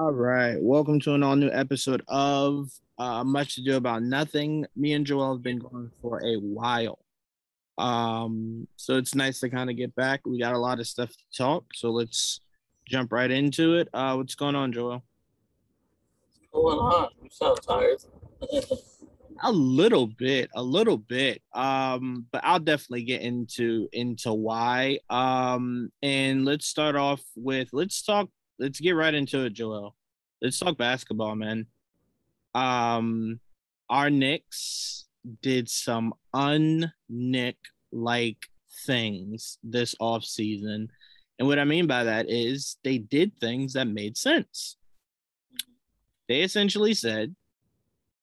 All right, welcome to an all-new episode of uh, Much to Do About Nothing. Me and Joel have been going for a while, um, so it's nice to kind of get back. We got a lot of stuff to talk, so let's jump right into it. Uh, what's going on, Joel? What's going on? You sound tired. a little bit, a little bit. Um, but I'll definitely get into into why. Um, and let's start off with let's talk let's get right into it, Joel. Let's talk basketball, man. Um, our Knicks did some un-Knick like things this off season, and what I mean by that is they did things that made sense. They essentially said,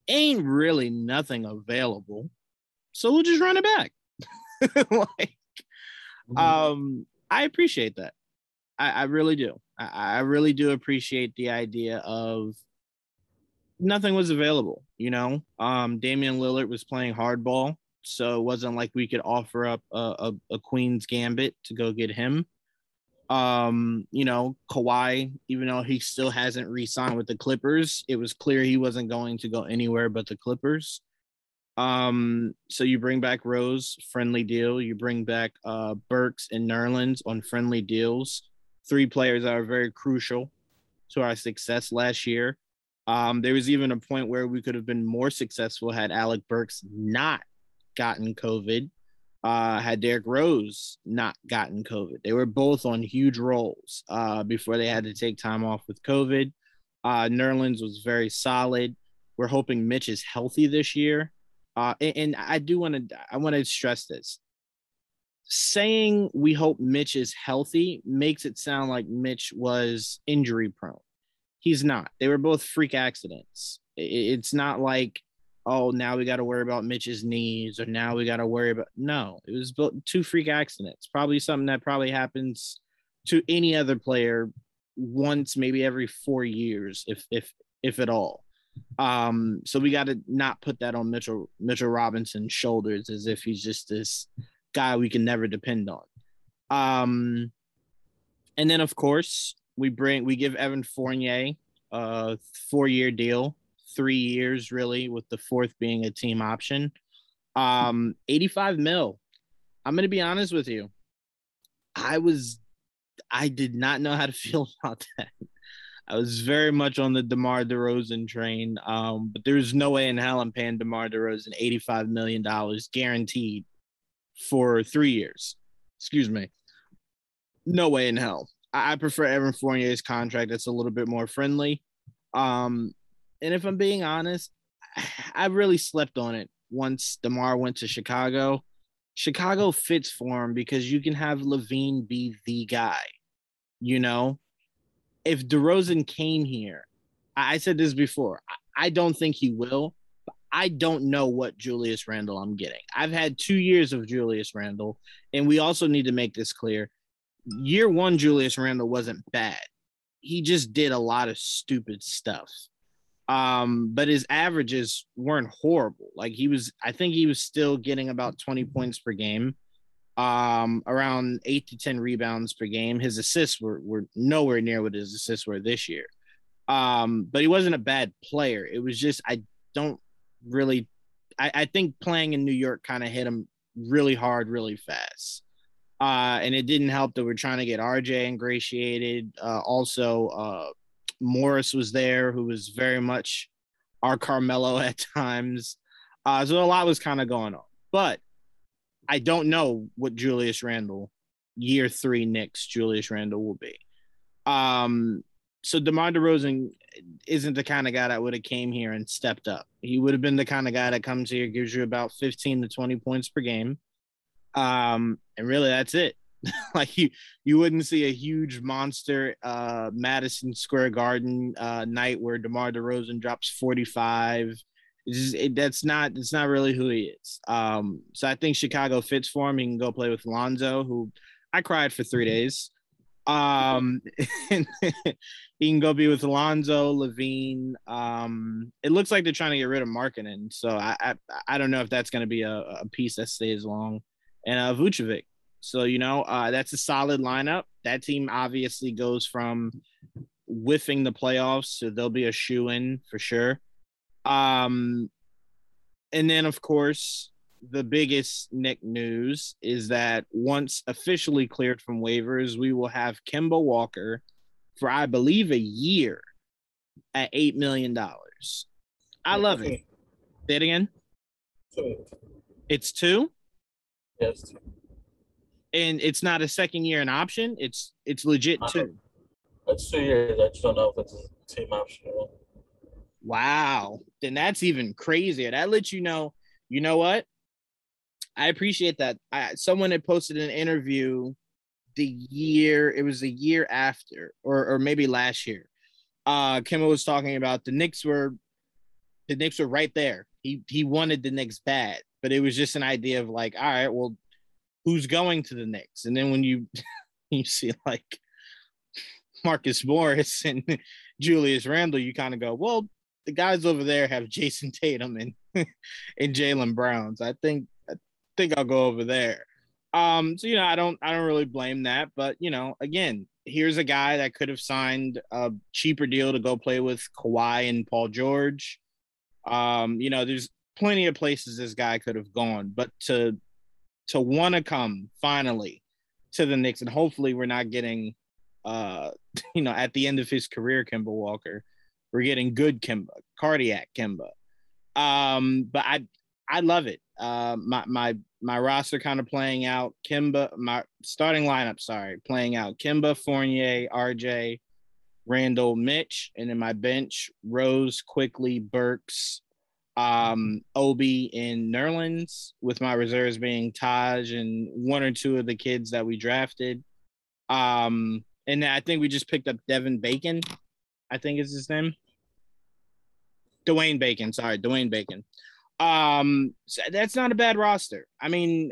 "Ain't really nothing available, so we'll just run it back." like, mm-hmm. um, I appreciate that. I, I really do. I, really do appreciate the idea of nothing was available. You know, um, Damian Lillard was playing hardball, so it wasn't like we could offer up a, a, a Queen's Gambit to go get him. Um, you know, Kawhi, even though he still hasn't re-signed with the Clippers, it was clear he wasn't going to go anywhere but the Clippers. Um, so you bring back Rose, friendly deal. You bring back uh Burks and Nerlens on friendly deals three players that are very crucial to our success last year. Um, there was even a point where we could have been more successful had Alec Burks not gotten COVID, uh, had Derrick Rose not gotten COVID. They were both on huge roles uh, before they had to take time off with COVID. Uh, Nerlens was very solid. We're hoping Mitch is healthy this year. Uh, and, and I do want to I want to stress this saying we hope Mitch is healthy makes it sound like Mitch was injury prone. He's not. They were both freak accidents. It's not like, oh, now we got to worry about Mitch's knees or now we got to worry about. No, it was two freak accidents. Probably something that probably happens to any other player once, maybe every four years, if if if at all. Um, so we got to not put that on Mitchell Mitchell Robinson's shoulders as if he's just this guy we can never depend on. Um, and then of course we bring we give Evan Fournier a four year deal, three years really, with the fourth being a team option. Um, 85 mil. I'm gonna be honest with you. I was I did not know how to feel about that. I was very much on the DeMar DeRozan train. Um, but there's no way in hell I'm paying DeMar DeRozan $85 million guaranteed for three years. Excuse me. No way in hell. I, I prefer Evan Fournier's contract that's a little bit more friendly. Um, and if I'm being honest, I really slept on it once DeMar went to Chicago. Chicago fits for him because you can have LaVine be the guy. You know, if DeRozan came here, I said this before, I don't think he will, I don't know what Julius Randle I'm getting. I've had two years of Julius Randle, and we also need to make this clear. Year one, Julius Randle wasn't bad. He just did a lot of stupid stuff. Um, but his averages weren't horrible. Like he was, I think he was still getting about 20 points per game, um, around eight to 10 rebounds per game. His assists were, were nowhere near what his assists were this year. Um, but he wasn't a bad player. It was just, I don't really I, I think playing in New York kind of hit him really hard, really fast. Uh, and it didn't help that we're trying to get RJ ingratiated. Uh, also, uh, Morris was there, who was very much our Carmelo at times. Uh, so a lot was kind of going on. But I don't know what Julius Randle, year three Knicks Julius Randle will be. Um, so DeMar DeRozan isn't the kind of guy that would have came here and stepped up. He would have been the kind of guy that comes here, gives you about 15 to 20 points per game. Um, and really that's it. like you you wouldn't see a huge monster uh Madison Square Garden uh night where DeMar DeRozan drops 45. It's just, it, that's not it's not really who he is. Um so I think Chicago fits for him. He can go play with Lonzo, who I cried for three days. Um he can go be with Alonzo, LaVine. Um, it looks like they're trying to get rid of Markkanen, so I I, I don't know if that's going to be a, a piece that stays long. And uh, Vucevic, so you know uh, that's a solid lineup. That team obviously goes from whiffing the playoffs, so they'll be a shoe in for sure. Um, and then of course the biggest Knick news is that once officially cleared from waivers, we will have Kemba Walker for I believe a year at eight million dollars. I love it. Say it again. Two. It's two, Yes. and it's not a second year an option. It's it's legit uh, two. That's two years. I just don't know if it's a team option. Wow. Then that's even crazier. That lets you know. You know what? I appreciate that. I, someone had posted an interview the year. It was a year after, or or maybe last year. Uh, Kemba was talking about the Knicks were the Knicks were right there. He he wanted the Knicks bad, but it was just an idea of like, all right, well, who's going to the Knicks? And then when you you see like Marcus Morris and Julius Randle, you kind of go, well, the guys over there have Jayson Tatum and and Jaylen Browns. I think think I'll go over there. Um, so you know, I don't I don't really blame that, but you know, again, here's a guy that could have signed a cheaper deal to go play with Kawhi and Paul George. Um, you know, there's plenty of places this guy could have gone, but to to want to come finally to the Knicks, and hopefully we're not getting uh, you know, at the end of his career, Kemba Walker, we're getting good Kemba, cardiac Kemba. Um, but I I love it. Uh, my my my roster kind of playing out. Kemba, my starting lineup, sorry, playing out. Kemba, Fournier, RJ, Randle, Mitch, and then my bench: Rose, Quickley, Burks, um, Obi, and Nerlens. With my reserves being Taj and one or two of the kids that we drafted. Um, and I think we just picked up Devin Bacon. I think is his name. Dwayne Bacon, sorry, Dwayne Bacon. Um, so that's not a bad roster. I mean,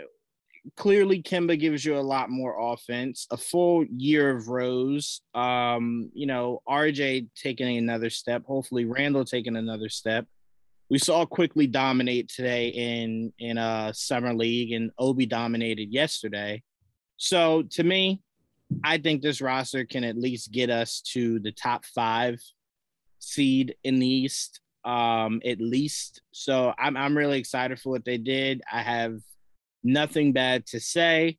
clearly Kemba gives you a lot more offense. A full year of Rose. Um, you know, RJ taking another step. Hopefully, Randle taking another step. We saw Quickley dominate today in in a summer league, and Obi dominated yesterday. So to me, I think this roster can at least get us to the top five seed in the East um, at least. So I'm I'm really excited for what they did. I have nothing bad to say.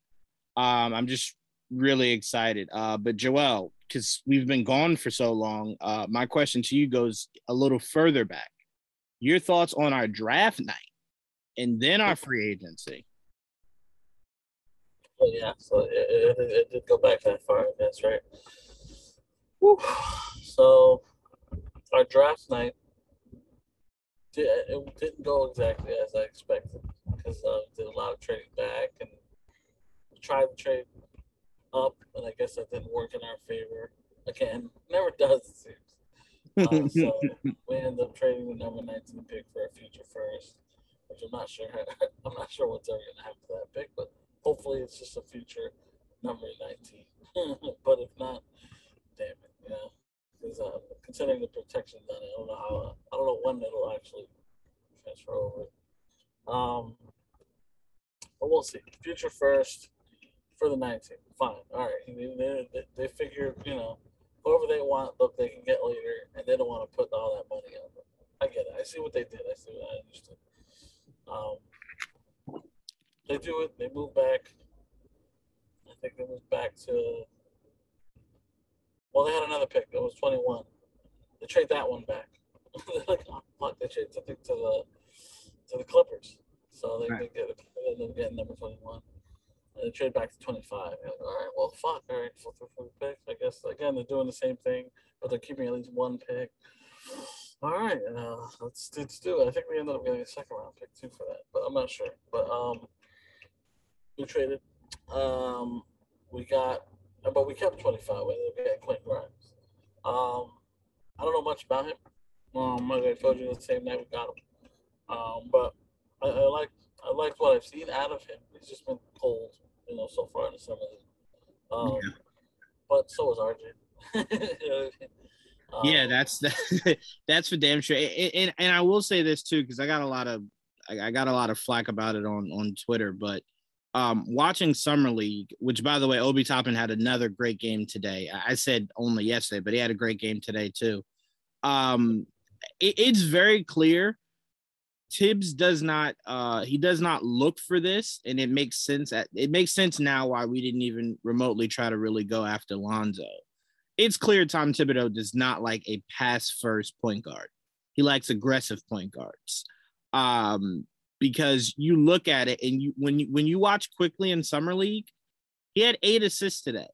Um, I'm just really excited. Uh, but Joel, because we've been gone for so long, uh, my question to you goes a little further back. Your thoughts on our draft night and then our free agency. But yeah, so it, it, it did go back that far, I guess, right? So our draft night did, it didn't go exactly as I expected because uh, did a lot of trading back and tried to trade up, and I guess that didn't work in our favor. Again, never does it seems. Uh, so we ended up trading the number 19 pick for a future first, which I'm not sure. I'm not sure what's ever gonna happen to that pick, but hopefully it's just a future number 19. but if not, damn it, you know because uh, considering the protections on it, I don't know how. I don't know when it'll actually transfer over. Um, but we'll see. Future first for the 19. Fine. All right. They, they, they figure, you know, whoever they want, look, they can get later, and they don't want to put all that money on them. I get it. I see what they did. I see what I understood. Um, they do it. They move back. I think they move back to well, they had another pick. It was 21. They trade that one back. They're like, oh, fuck, they trade something to the to the Clippers. So they, Right. they get they end up getting number 21. And they trade back to 25. Like, all right, well, fuck. All right, flip through for the picks. I guess, again, they're doing the same thing, but they're keeping at least one pick. All right, uh, let's, let's do it. I think we ended up getting a second round pick, too, for that, but I'm not sure. But um, we traded. Um, we got, but we kept 25 with it. We got Quentin Grimes. Um, I don't know much about him. Um, like I told you the same night we got him. Um, but I, I like I liked what I've seen out of him. He's just been cold, you know, so far in the summer. Um, yeah. But so was RJ. um, yeah, that's that's for damn sure. And, and, and I will say this too, because I got a lot of I got a lot of flack about it on on Twitter, but um, watching summer league, which by the way, Obi Toppin had another great game today. I said only yesterday, but he had a great game today too. Um, it, it's very clear Thibs does not uh he does not look for this, and it makes sense at it makes sense now why we didn't even remotely try to really go after Lonzo. It's clear Tom Thibodeau does not like a pass first point guard. He likes aggressive point guards. Um, because you look at it and you when you when you watch Quickley in summer league, he had eight assists today,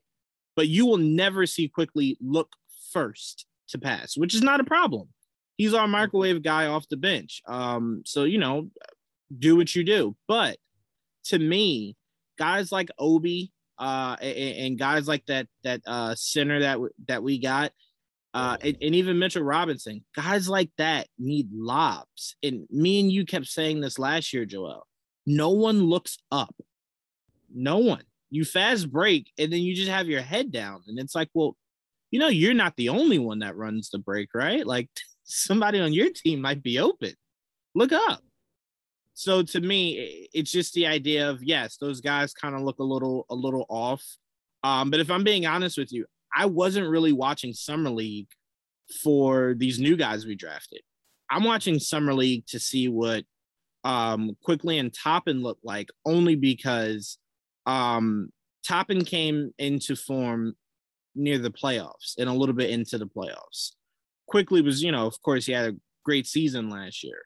but you will never see Quickley look first to pass, which is not a problem. He's our microwave guy off the bench. Um, so you know, do what you do. But to me, guys like Obi, uh, and, and guys like that that uh center that that we got, uh, and, and, even Mitchell Robinson, guys like that need lobs. And me and you kept saying this last year, Joel. No one looks up. No one. You fast break and then you just have your head down. And it's like, well, you know, you're not the only one that runs the break, right? Like somebody on your team might be open. Look up. So to me, it's just the idea of yes, those guys kind of look a little a little off. Um, but if I'm being honest with you, I wasn't really watching summer league for these new guys we drafted. I'm watching summer league to see what um Quickley and Toppin look like only because um Toppin came into form near the playoffs and a little bit into the playoffs. Quickley was, you know, of course, he had a great season last year,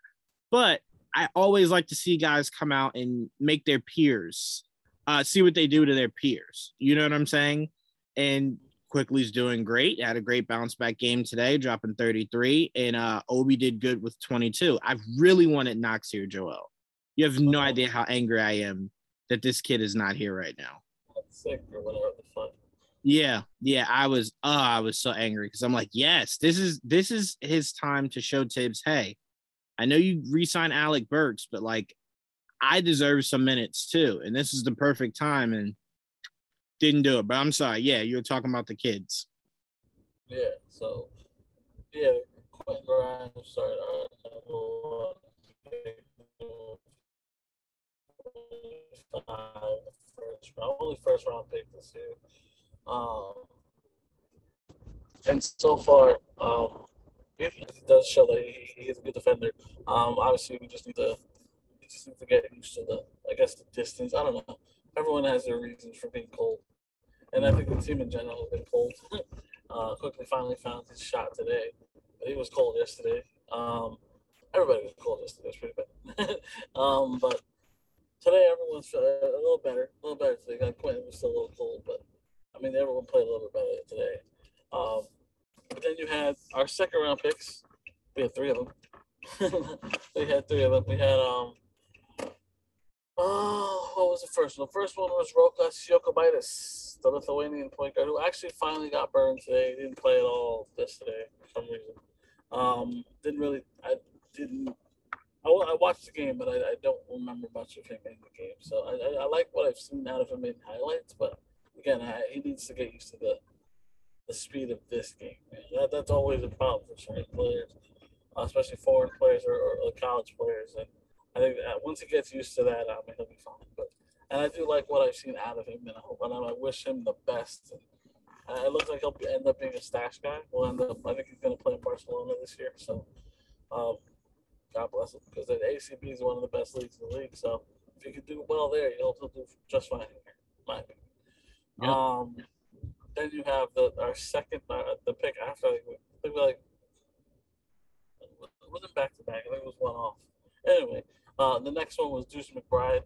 but I always like to see guys come out and make their peers uh, see what they do to their peers. You know what I'm saying? And Quickley's doing great. Had a great bounce back game today, dropping 33, and uh, Obi did good with 22. I really wanted Knox here, Joel. You have no idea how angry I am that this kid is not here right now. Sick or whatever the fuck. Yeah, yeah, I was. Oh, I was so angry because I'm like, yes, this is this is his time to show Thibs. Hey, I know you re-sign Alec Burks, but like, I deserve some minutes too, and this is the perfect time. And didn't do it. But I'm sorry. Yeah, you were talking about the kids. Yeah. So, yeah, Quentin Grimes started uh, first round, only first round pick this year. Um, and so far, um, it, does show that he, he is a good defender. Um, obviously, we just need to just need to get used to the, I guess, the distance. I don't know everyone has their reasons for being cold, and I think the team in general has been cold. uh, Quickley finally found his shot today, he was cold yesterday. Um, everybody was cold yesterday. It's pretty bad. um, but today everyone's a little better, a little better today. Like Quentin was still a little cold, but I mean everyone played a little bit better today. Um, but then you had our second round picks. We had three of them. we had three of them. We had um Oh, what was the first one? The first one was Rokas Jokubaitis, the Lithuanian point guard who actually finally got burned today. He didn't play at all yesterday for some reason. Um, didn't really, I didn't, I, I watched the game, but I, I, don't remember much of him in the game. So I, I, like what I've seen out of him in highlights, but again, he needs to get used to the the speed of this game. That, that's always a problem for certain players, especially foreign players or, or, or college players. And I think that once he gets used to that, I mean, he'll be fine. But and I do like what I've seen out of him, and I hope and I wish him the best. And it looks like he'll end up being a stash guy. We'll end up. I think he's going to play in Barcelona this year. So, um, God bless him because the ACB is one of the best leagues in the league. So if he could do well there, he'll, he'll do just fine here. My opinion. Yeah. Um, then you have the our second uh, the pick after I think we like it wasn't back to back. I think it was one off. Anyway, uh, the next one was Deuce McBride,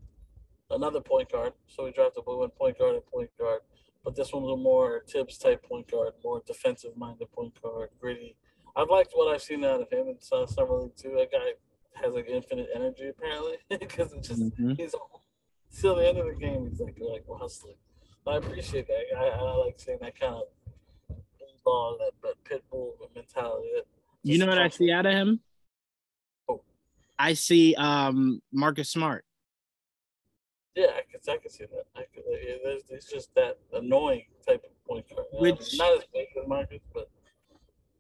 another point guard. So we drafted we went point guard and point guard. But this one was a more Thibs type point guard, more defensive minded point guard, gritty. I've liked what I've seen out of him in uh, summer league too. That guy has like infinite energy apparently because it's just mm-hmm. he's still the end of the game. He's like like hustling. I appreciate that. I, I like seeing that kind of bulldog, that, that pit bull mentality. That You know what I see out of him? Oh. I see um Marcus Smart. Yeah, I can, I can see that. I could, there's, it's just that annoying type of point guard. Uh, Which- not as big as Marcus, but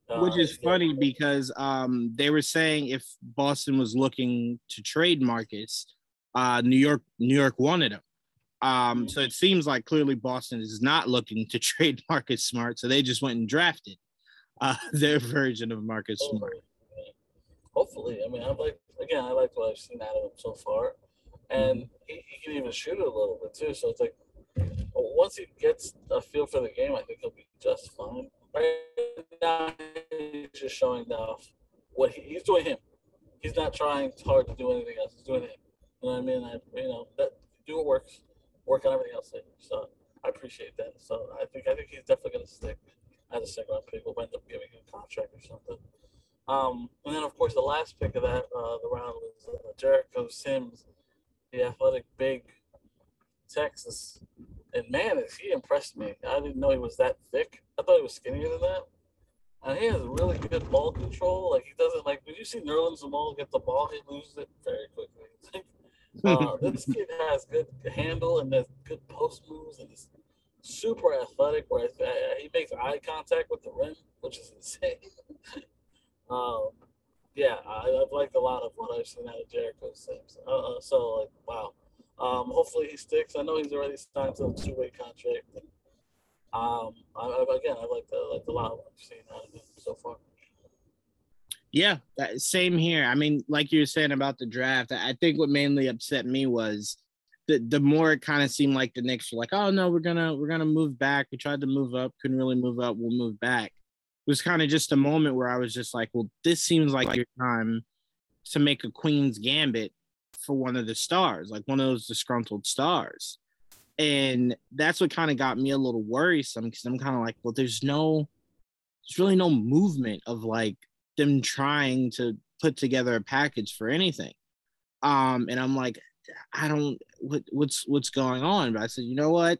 uh, which is yeah. funny because um they were saying if Boston was looking to trade Marcus, uh New York New York wanted him. Um so it seems like clearly Boston is not looking to trade Marcus Smart, so they just went and drafted uh their version of Marcus Smart. Hopefully, I mean, I'm like again, I like what I've seen out of him so far, and mm-hmm. he, he can even shoot it a little bit too. So it's like once he gets a feel for the game, I think he'll be just fine. Right now, he's just showing off what he, he's doing. Him, he's not trying hard to do anything else. He's doing him. You know what I mean? I, you know that do what works, work on everything else later. So I appreciate that. So I think I think he's definitely going to stick as a second round pick. We'll end up giving him a contract or something. Um, and then, of course, the last pick of that uh, the round was uh, Jericho Sims, the athletic big Texas. And man, is he impressed me. I didn't know he was that thick. I thought he was skinnier than that. And he has really good ball control. Like he doesn't like. Did you see Nerlens Zamal get the ball? He loses it very quickly. uh, this kid has good handle and has good post moves and is super athletic. Where he makes eye contact with the rim, which is insane. Um, yeah, I, I've liked a lot of what I've seen out of Jericho Sims. Uh, uh, so like, wow. Um, hopefully he sticks. I know he's already signed to a two-way contract. Um, I, I, again, I like the like a lot of what I've seen out of him so far. Yeah, that, same here. I mean, like you were saying about the draft, I think what mainly upset me was the the more it kind of seemed like the Knicks were like, oh no, we're gonna we're gonna move back. We tried to move up, couldn't really move up. We'll move back. It was kind of just a moment where I was just like, well, this seems like your time to make a Queen's Gambit for one of the stars, like one of those disgruntled stars. And that's what kind of got me a little worrisome because I'm kind of like, well, there's no, there's really no movement of like them trying to put together a package for anything. Um, and I'm like, I don't what what's what's going on. But I said, you know what?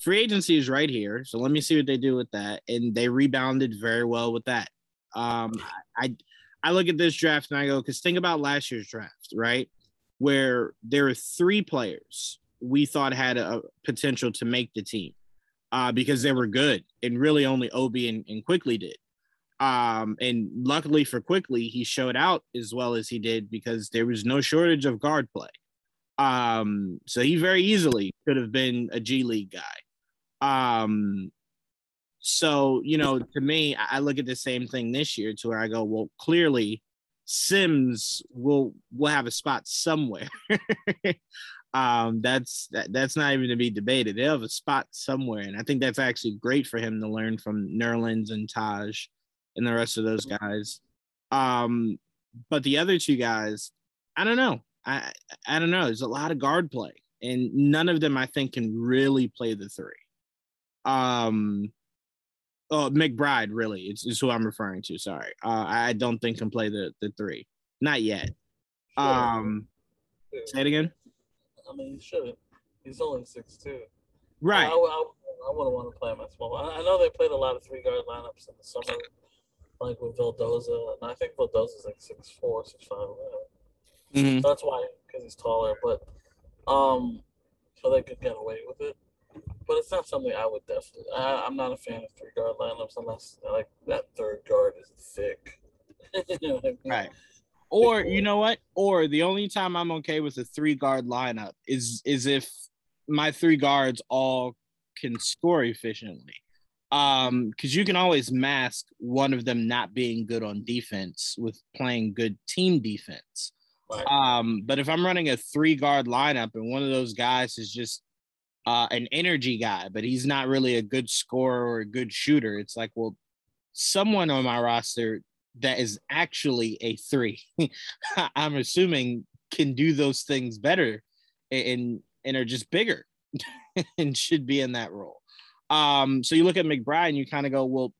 Free agency is right here. So let me see what they do with that. And they rebounded very well with that. Um, I I look at this draft and I go, because think about last year's draft, right? Where there are three players we thought had a potential to make the team uh, because they were good, and really only Obi and, and Quickley did. Um, and luckily for Quickley, he showed out as well as he did because there was no shortage of guard play. Um, so he very easily could have been a G League guy. Um, so you know, to me, I look at the same thing this year to where I go, well, clearly Sims will will have a spot somewhere. um, that's that, that's not even to be debated. They'll have a spot somewhere, and I think that's actually great for him to learn from Nerlens and Taj and the rest of those guys. Um, but the other two guys, I don't know. I I don't know. There's a lot of guard play, and none of them I think can really play the three. Um, oh McBride really is, is who I'm referring to. Sorry, uh, I don't think can play the the three, not yet. Um, say it again. I mean, he should. He's only six two. Right. I, I, I wouldn't want to play him at small. I, I know they played a lot of three guard lineups in the summer, like with Vildoza, and I think Vildoza's like six four, six five. Mhm. That's why, because he's taller. But um, so they could get away with it. But it's not something I would definitely. I, I'm not a fan of three guard lineups unless like that third guard is thick. You know I mean? Right. Or you know what? Or the only time I'm okay with a three guard lineup is is if my three guards all can score efficiently. Um, because you can always mask one of them not being good on defense with playing good team defense. Right. Um, but if I'm running a three guard lineup and one of those guys is just uh, an energy guy, but he's not really a good scorer or a good shooter, it's like, well, someone on my roster that is actually a three, I'm assuming can do those things better and and are just bigger and should be in that role. Um, so you look at McBride and you kind of go, well,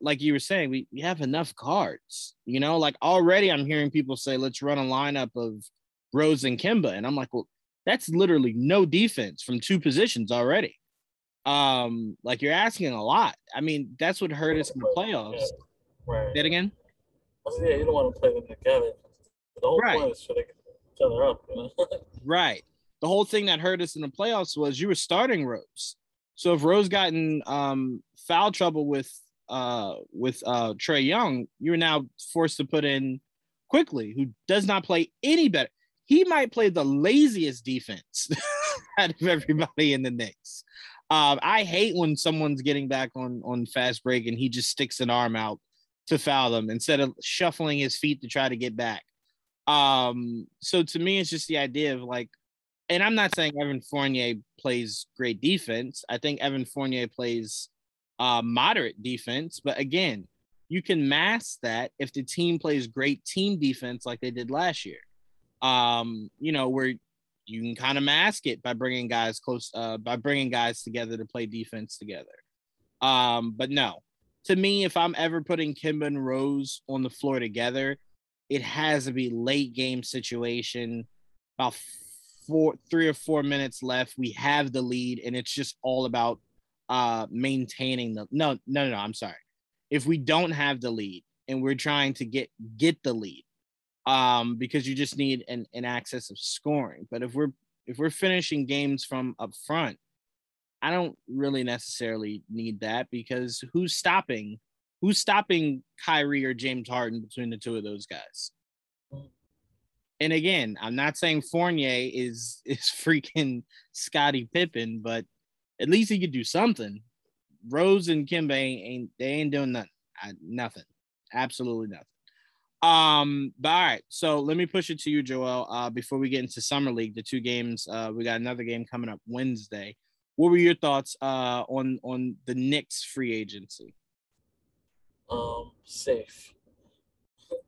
like you were saying, we, we have enough cards, you know, like already I'm hearing people say, let's run a lineup of Rose and Kemba. And I'm like, well, that's literally no defense from two positions already. Um, like you're asking a lot. I mean, that's what hurt us in the playoffs. Right. Say it again. yeah, you don't want to play them together. The whole right. point is get each other up. You know? right. The whole thing that hurt us in the playoffs was you were starting Rose. So if Rose got in um, foul trouble with uh, with uh, Trae Young, you're now forced to put in Quickley, who does not play any better. He might play the laziest defense out of everybody in the Knicks. Um, I hate when someone's getting back on on fast break and he just sticks an arm out to foul them instead of shuffling his feet to try to get back. Um, so to me, it's just the idea of like, and I'm not saying Evan Fournier plays great defense. I think Evan Fournier plays uh, moderate defense, but again, you can mask that if the team plays great team defense like they did last year. Um, you know, where you can kind of mask it by bringing guys close, uh, by bringing guys together to play defense together. Um, but no, to me, if I'm ever putting Kemba and Rose on the floor together, it has to be late game situation, about four, three or four minutes left. We have the lead, and it's just all about uh maintaining the No, no, no, no, I'm sorry. If we don't have the lead and we're trying to get get the lead, um, because you just need an, an access of scoring. But if we're if we're finishing games from up front, I don't really necessarily need that because who's stopping who's stopping Kyrie or James Harden between the two of those guys? And again, I'm not saying Fournier is is freaking Scottie Pippen, but at least he could do something. Rose and ain't, ain't they ain't doing nothing. I, nothing. Absolutely nothing. Um, but all right, so let me push it to you, Joel. Uh, before we get into summer league, the two games, uh, we got another game coming up Wednesday. What were your thoughts uh on on the Knicks free agency? Um, safe,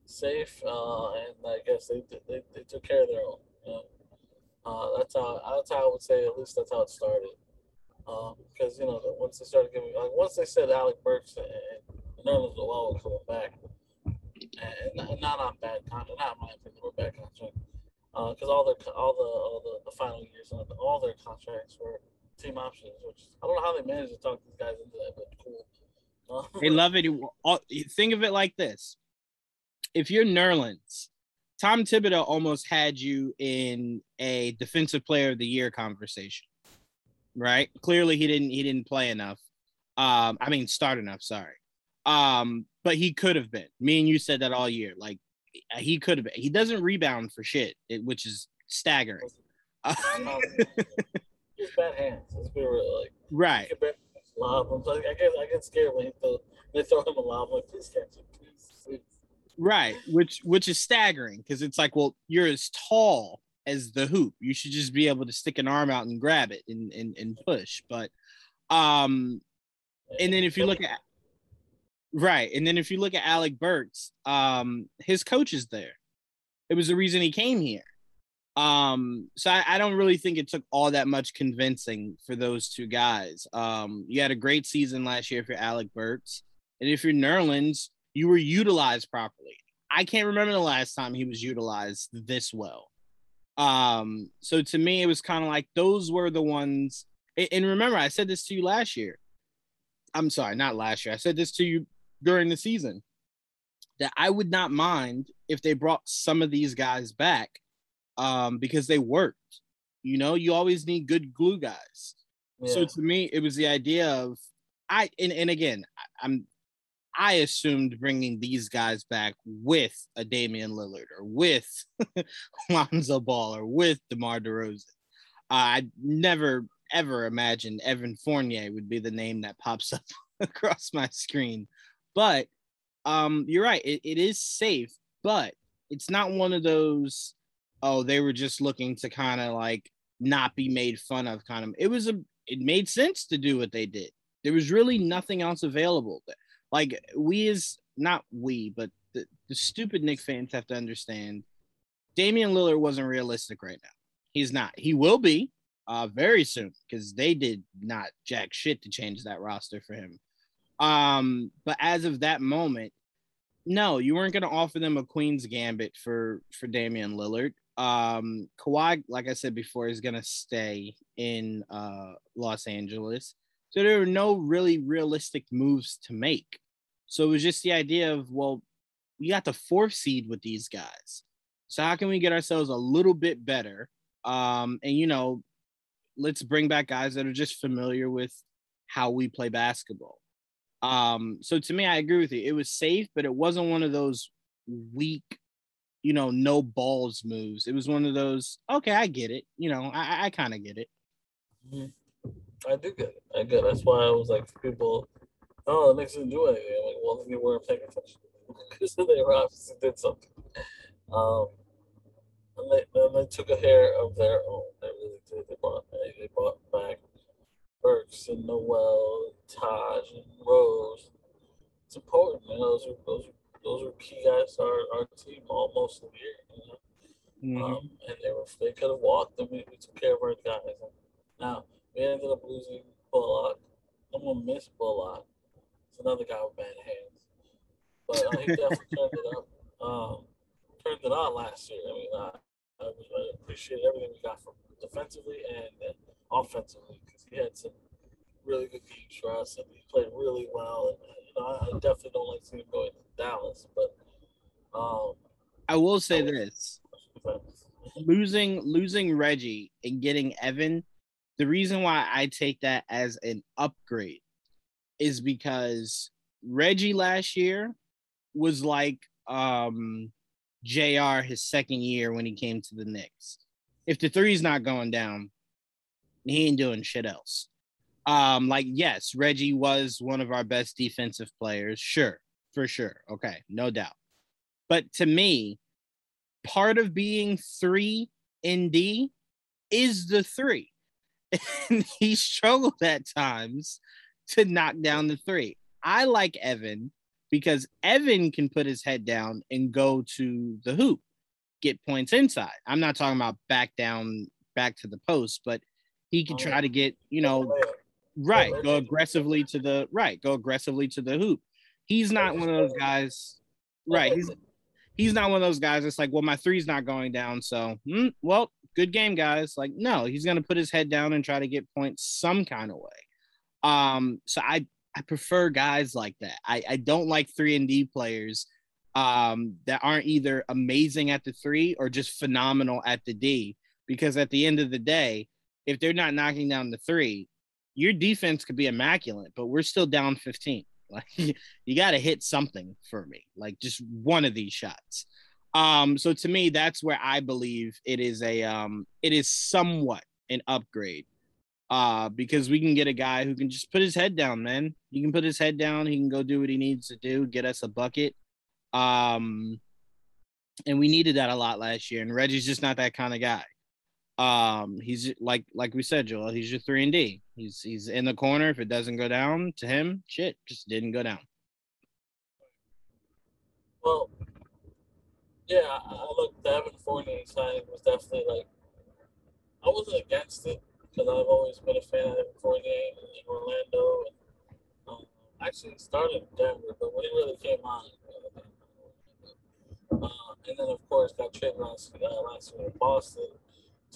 safe, uh, and I guess they they, they took care of their own. You know? uh, that's how that's how I would say. At least that's how it started. Um, because you know once they started giving, like once they said Alec Burks and, and Nerlens Noel coming back, and not on bad contract, not my opinion, or bad contract. Because uh, all their all the all the, the final years, all their contracts were team options, which I don't know how they managed to talk these guys into that, but cool. Uh, they love it. Think of it like this: if you're Nerlens, Tom Thibodeau almost had you in a defensive player of the year conversation, right? Clearly, he didn't he didn't play enough. Um, I mean, start enough. Sorry. Um, but he could have been. Me and you said that all year. Like he could have been. He doesn't rebound for shit, which is staggering. He's bad hands. Let's be real. Like right. Lob. I'm like, I get I get scared when throw, they throw him a lob. like, please catch it, please, please. Right, which which is staggering because it's like, well, you're as tall as the hoop. You should just be able to stick an arm out and grab it and and, and push. But um, and then if you look at Right. And then if you look at Alec Burks, um, his coach is there. It was the reason he came here. Um, so I, I, don't really think it took all that much convincing for those two guys. Um, you had a great season last year for Alec Burks. And if you're Nerlens, you were utilized properly. I can't remember the last time he was utilized this well. Um, so to me, it was kind of like those were the ones. And remember, I said this to you last year. I'm sorry, not last year. I said this to you during the season that I would not mind if they brought some of these guys back um, because they worked. You know, you always need good glue guys. Yeah. So to me, it was the idea of I and, and again, I'm I assumed bringing these guys back with a Damian Lillard or with Lonzo Ball or with DeMar DeRozan. Uh, I never ever imagined Evan Fournier would be the name that pops up across my screen but um, you're right. It, it is safe, but it's not one of those. Oh, they were just looking to kind of like not be made fun of. Kind of. It was a. It made sense to do what they did. There was really nothing else available. Like we is not we, but the, the stupid Knick fans have to understand. Damian Lillard wasn't realistic right now. He's not. He will be uh, very soon because they did not jack shit to change that roster for him. Um, but as of that moment, no, you weren't going to offer them a Queen's Gambit for for Damian Lillard. Um, Kawhi, like I said before, is going to stay in uh, Los Angeles. So there were no really realistic moves to make. So it was just the idea of, well, we got the fourth seed with these guys. So how can we get ourselves a little bit better? Um, and you know, let's bring back guys that are just familiar with how we play basketball. Um, so to me, I agree with you. It was safe, but it wasn't one of those weak, you know, no balls moves. It was one of those, okay, I get it. You know, I, I kind of get it. Mm-hmm. I do get it. I get it. That's why I was like, people, oh, the Knicks didn't do anything. I'm like, well, you weren't paying attention because they were obviously did something. Um, and they, and they took a hair of their own. They really did. They they back Burks and Noel, Taj and Rose. It's important. Know, those are those are those are key guys to our, our team almost the year. You know? Mm-hmm. Um, and they were they could have walked and we, we took care of our guys. And now we ended up losing Bullock. I'm gonna miss Bullock. It's another guy with bad hands. But uh, he definitely turned it up. Um, turned it on last year. I mean, I, I, I appreciate everything we got from defensively and, offensively he had some really good games for us and he played really well. And you know, I definitely don't like seeing him going to Dallas, but um, I will say this: losing losing Reggie and getting Evan. The reason why I take that as an upgrade is because Reggie last year was like um JR his second year when he came to the Knicks. If the three's not going down, he ain't doing shit else. Um, like, yes, Reggie was one of our best defensive players. Sure, for sure. Okay, no doubt. But to me, part of being three in D is the three. And he struggled at times to knock down the three. I like Evan because Evan can put his head down and go to the hoop, get points inside. I'm not talking about back down, back to the post, but he can try to get, you know, right, go aggressively to the right, go aggressively to the hoop. He's not one of those guys, right? He's he's not one of those guys that's like, well, my three's not going down, so hmm, well, good game, guys. Like, no, he's gonna put his head down and try to get points some kind of way. Um, so I I prefer guys like that. I, I don't like three and D players um, that aren't either amazing at the three or just phenomenal at the D. Because at the end of the day, if they're not knocking down the three, your defense could be immaculate, but we're still down 15. Like you got to hit something for me, like just one of these shots. Um, so to me, that's where I believe it is a um, it is somewhat an upgrade uh, because we can get a guy who can just put his head down, man. He can put his head down. He can go do what he needs to do, get us a bucket. Um, and we needed that a lot last year. And Reggie's just not that kind of guy. Um, he's like like we said, Joel. He's your three and D. He's he's in the corner. If it doesn't go down to him, shit, just didn't go down. Well, yeah, I look. Evan Fournier signing was definitely like I wasn't against it because I've always been a fan of game in Orlando. And, um, actually started in Denver, but when he really came on, uh, and then of course got traded last, uh, last year in Boston.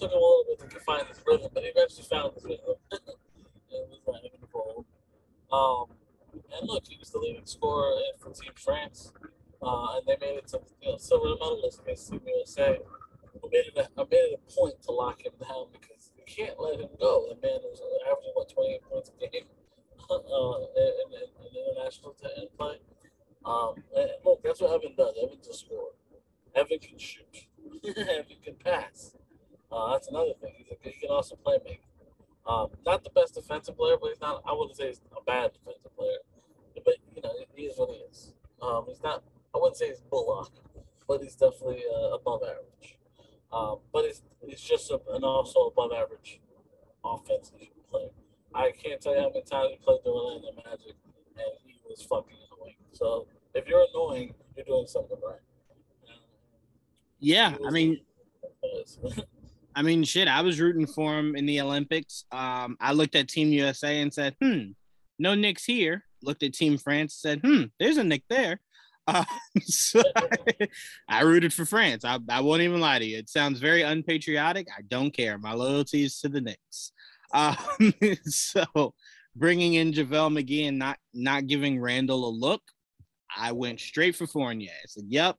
Took him a little bit to find his rhythm, but he eventually found his rhythm. it was like him involved. Um, and look, he was the leading scorer for Team France, uh, and they made it to you know silver medalist against Team USA. I made it a, I made it a point to lock him down because you can't let him go. The man was averaging what 28 points a game uh, in, in, in international play. Um, and look, that's what Evan does. Evan's a scorer. Evan can shoot. Evan can pass. Uh, that's another thing. He's a, he can also play make. Um, not the best defensive player, but he's not. I wouldn't say he's a bad defensive player, but you know he is what he is. Um, he's not. I wouldn't say he's Bullock, but he's definitely uh, above average. Um, but it's it's just a, an also above average offensive player. I can't tell you how many times he played the Orlando Magic and he was fucking annoying. So if you're annoying, you're doing something right. Yeah, I mean, I mean, shit. I was rooting for him in the Olympics. Um, I looked at Team USA and said, "Hmm, no Knicks here." Looked at Team France, said, "Hmm, there's a Knick there." Uh, so I, I, rooted for France. I, I won't even lie to you. It sounds very unpatriotic. I don't care. My loyalty is to the Knicks. Um, so bringing in JaVale McGee and not not giving Randle a look, I went straight for Fournier. I said, "Yep,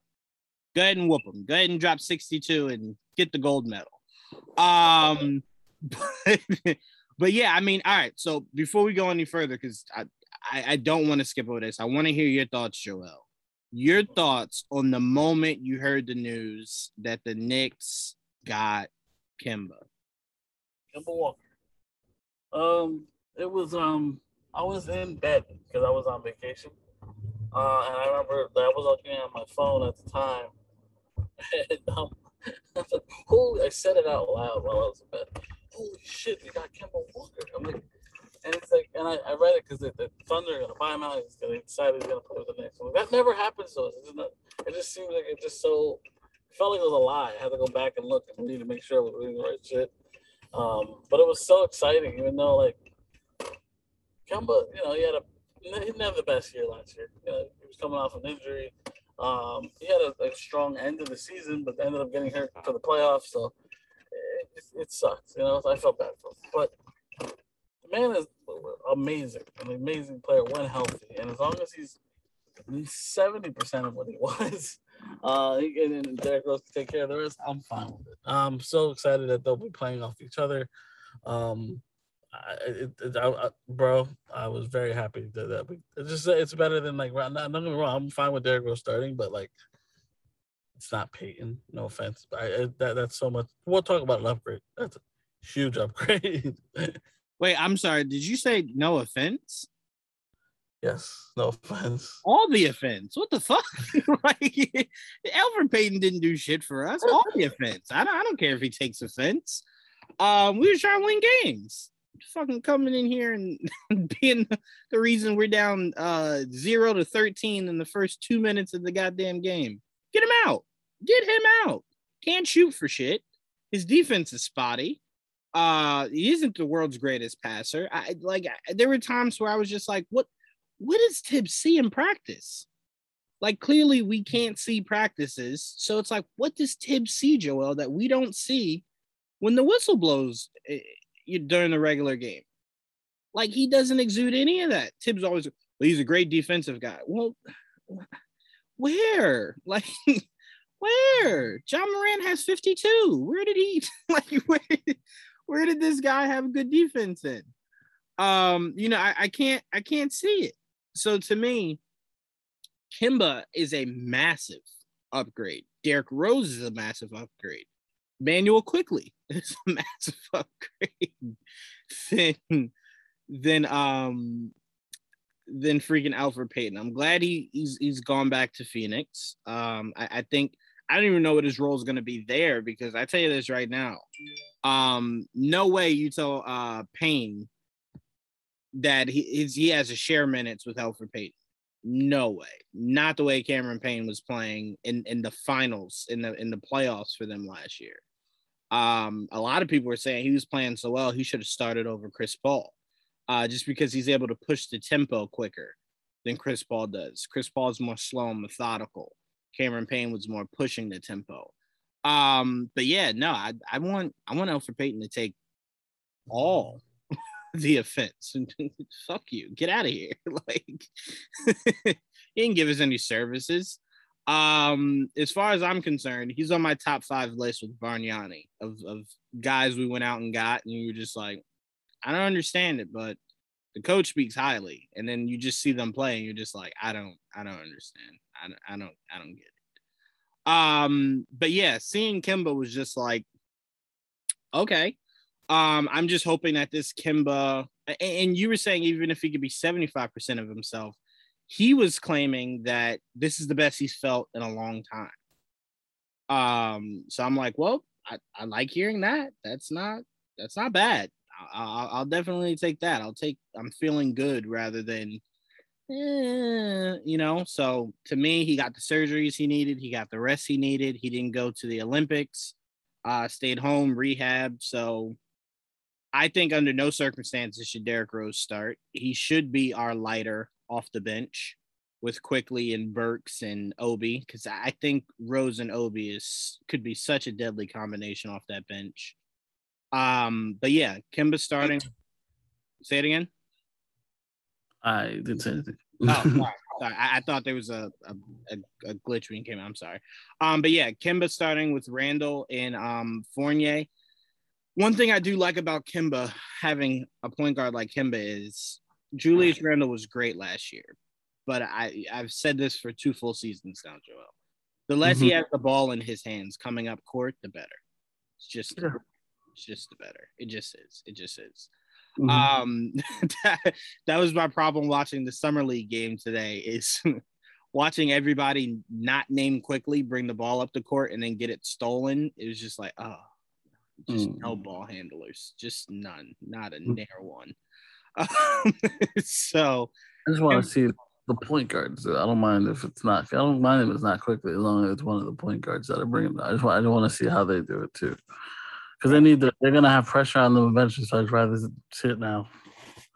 go ahead and whoop him. Go ahead and drop 62 and get the gold medal." Um, but, but yeah, I mean, all right. So before we go any further, because I, I I don't want to skip over this. I want to hear your thoughts, Joel. Your thoughts on the moment you heard the news that the Knicks got Kemba. Kemba Walker. Um, it was um, I was in bed because I was on vacation, uh, and I remember that I was looking at my phone at the time, and um, I, said, holy, I said it out loud while I was in bed. Holy shit, we got Kemba Walker. I'm like, and it's like, and I, I read it because the, Thunder are gonna buy him out. He's gonna decide he's gonna put with the Knicks. Like, that never happens to us. It just seems like it's just so. It felt like it was a lie. I had to go back and look and read to make sure I was reading the right shit. Um, but it was so exciting, even though like Kemba, you know, he had a he didn't have the best year last year. You know, he was coming off an injury. Um, he had a, a, strong end of the season, but ended up getting hurt for the playoffs. So it, it, sucks. You know, I felt bad for him. But the man is amazing, an amazing player when healthy, and as long as he's seventy percent of what he was, uh, and, and Derrick Rose to take care of the rest, I'm fine with it. I'm so excited that they'll be playing off each other. Um, I, it, it, I, I, bro, I was very happy that, that we. It's just it's better than like. Not, not wrong, I'm fine with Derrick Rose starting, but like, it's not Payton. No offense, but I, that that's so much. We'll talk about an upgrade. That's a huge upgrade. Wait, I'm sorry. Did you say no offense? Yes, no offense. All the offense. What the fuck? like, Elfrid Payton didn't do shit for us. All the offense. I don't, I don't care if he takes offense. Um, we were trying to win games. Fucking coming in here and being the reason we're down uh zero to thirteen in the first two minutes of the goddamn game. Get him out. Get him out. Can't shoot for shit. His defense is spotty. Uh, he isn't the world's greatest passer. I like. There were times where I was just like, "What? what does Thibs see in practice? Like clearly we can't see practices. So it's like, what does Thibs see, Joel, that we don't see when the whistle blows during the regular game? Like he doesn't exude any of that. Thibs always, well, he's a great defensive guy. Well, where? Like, where? Ja Morant has 52. Where did he like where, where did this guy have good defense in? Um, you know, I, I can't I can't see it. So to me, Kemba is a massive upgrade. Derrick Rose is a massive upgrade. Manuel Quickley is a massive upgrade. then, then, um, then freaking Alfred Payton. I'm glad he he's he's gone back to Phoenix. Um, I, I think I don't even know what his role is going to be there because I tell you this right now. Um, no way you tell uh Payne that he he has to share minutes with Alfred Payton. No way. Not the way Cameron Payne was playing in, in the finals, in the in the playoffs for them last year. Um, a lot of people were saying he was playing so well, he should have started over Chris Paul. Uh, just because he's able to push the tempo quicker than Chris Paul does. Chris Paul is more slow and methodical. Cameron Payne was more pushing the tempo. Um, but yeah, no, I, I want I want Elfrid Payton to take all the offense. And fuck you. Get out of here. like he didn't give us any services. Um, as far as I'm concerned, he's on my top five list with Bargnani of, of guys we went out and got, and you were just like, I don't understand it, but the coach speaks highly, and then you just see them play, and you're just like, I don't, I don't understand. I don't, I don't, I don't get it. Um, but yeah, seeing Kemba was just like, okay, um, I'm just hoping that this Kemba, and you were saying even if he could be 75% of himself, he was claiming that this is the best he's felt in a long time. Um, so I'm like, well, I, I like hearing that. That's not that's not bad. I'll, I'll definitely take that. I'll take. I'm feeling good rather than, eh, you know. So to me, he got the surgeries he needed. He got the rest he needed. He didn't go to the Olympics. Uh, stayed home, rehab. So I think under no circumstances should Derrick Rose start. He should be our lighter off the bench with Quickley and Burks and Obi because I think Rose and Obi is could be such a deadly combination off that bench. Um, but yeah, Kemba starting. Say it again. I didn't say anything. oh, sorry. sorry. I, I, thought there was a, a, a, glitch when he came out. I'm sorry. Um, but yeah, Kemba starting with Randle and um Fournier. One thing I do like about Kemba having a point guard like Kemba is Julius Randle was great last year, but I I've said this for two full seasons now, Joel. The less mm-hmm. he has the ball in his hands coming up court, the better. It's just yeah. it's just the better. It just is. It just is. Mm-hmm. Um, that, that was my problem watching the summer league game today. Is watching everybody not name Quickley bring the ball up the court and then get it stolen. It was just like, oh, just mm. no ball handlers, just none, not a mm. near one. Um, so I just want to see the point guards. I don't mind if it's not. I don't mind if it's not Quickley, as long as it's one of the point guards that are bringing. I just want. I just want to see how they do it too, because they need. To, they're gonna have pressure on them eventually. So I'd rather sit now.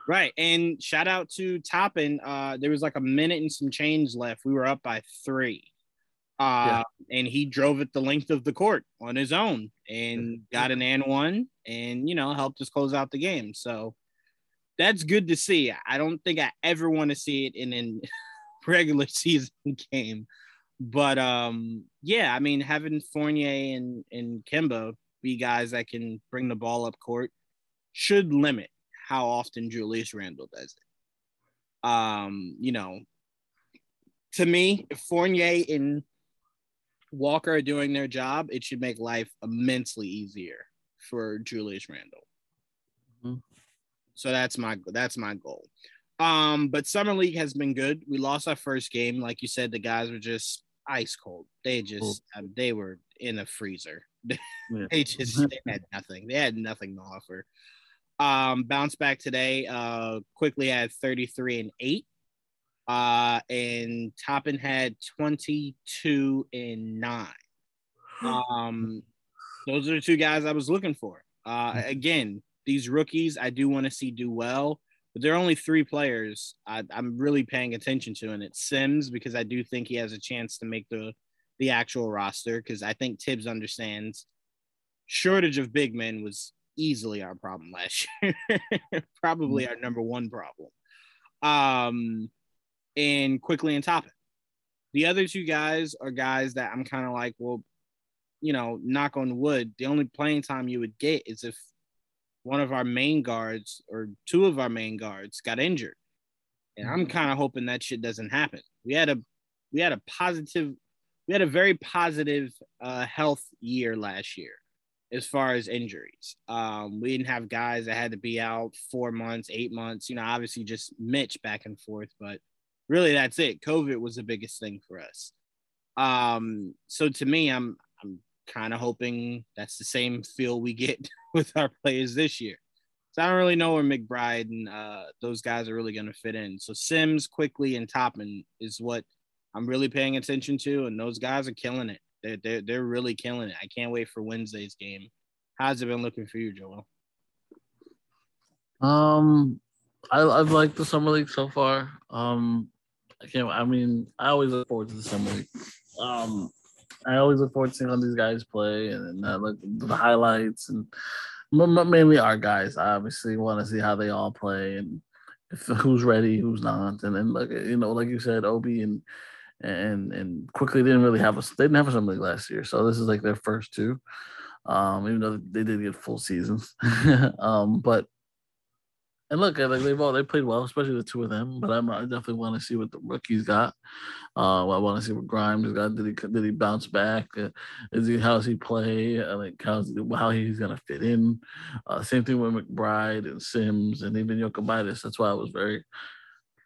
Right, and shout out to Toppin. Uh, there was like a minute and some change left. We were up by three, uh, yeah. and he drove it the length of the court on his own and got an and one, and you know helped us close out the game. So that's good to see. I don't think I ever want to see it in a regular season game. But um, yeah, I mean, having Fournier and, and Kemba be guys that can bring the ball up court should limit how often Julius Randle does it. Um, you know, to me, if Fournier and Walker are doing their job, it should make life immensely easier for Julius Randle. Mm-hmm. So that's my that's my goal. Um, but summer league has been good. We lost our first game, like you said. The guys were just ice cold. They just um, they were in a freezer. they just they had nothing. They had nothing to offer. Um, bounced back today. Uh, Quickley had thirty three and eight. Uh, and Toppin had twenty two and nine. Um, those are the two guys I was looking for. Uh, again, these rookies I do want to see do well, but there are only three players I, am really paying attention to, and it's Sims because I do think he has a chance to make the the actual roster because I think Thibs understands shortage of big men was easily our problem last year, probably mm-hmm. our number one problem. Um, and Quickley and Toppin. The other two guys are guys that I'm kind of like, well, you know, knock on wood, the only playing time you would get is if one of our main guards or two of our main guards got injured. And I'm mm-hmm. kind of hoping that shit doesn't happen. We had a we had a positive we had a very positive uh, health year last year as far as injuries. Um, we didn't have guys that had to be out four months, eight months, you know, obviously just Mitch back and forth, but really that's it. COVID was the biggest thing for us. Um, so to me, I'm I'm kind of hoping that's the same feel we get with our players this year. So I don't really know where McBride and uh, those guys are really going to fit in. So Sims, Quickley, and Toppin is what I'm really paying attention to, and those guys are killing it. They're they're, they're really killing it. I can't wait for Wednesday's game. How's it been looking for you, Joel? Um, I, I've liked the summer league so far. Um, I can't. I mean, I always look forward to the summer league. Um, I always look forward to seeing all these guys play and, uh, like the highlights and mainly our guys. I obviously want to see how they all play and if who's ready, who's not, and then like you know, like you said, Obi and and and Quickley didn't really have a they didn't have a summer league last year, so this is like their first two. Um, even though they did get full seasons, um, but and look, like they've all they played well, especially the two of them. But I'm, i definitely want to see what the rookies got. Uh, I want to see what Grimes got. Did he did he bounce back? Uh, is he how's he play? Uh, like how's how he's gonna fit in? Uh, same thing with McBride and Sims and even Jokubaitis. That's why I was very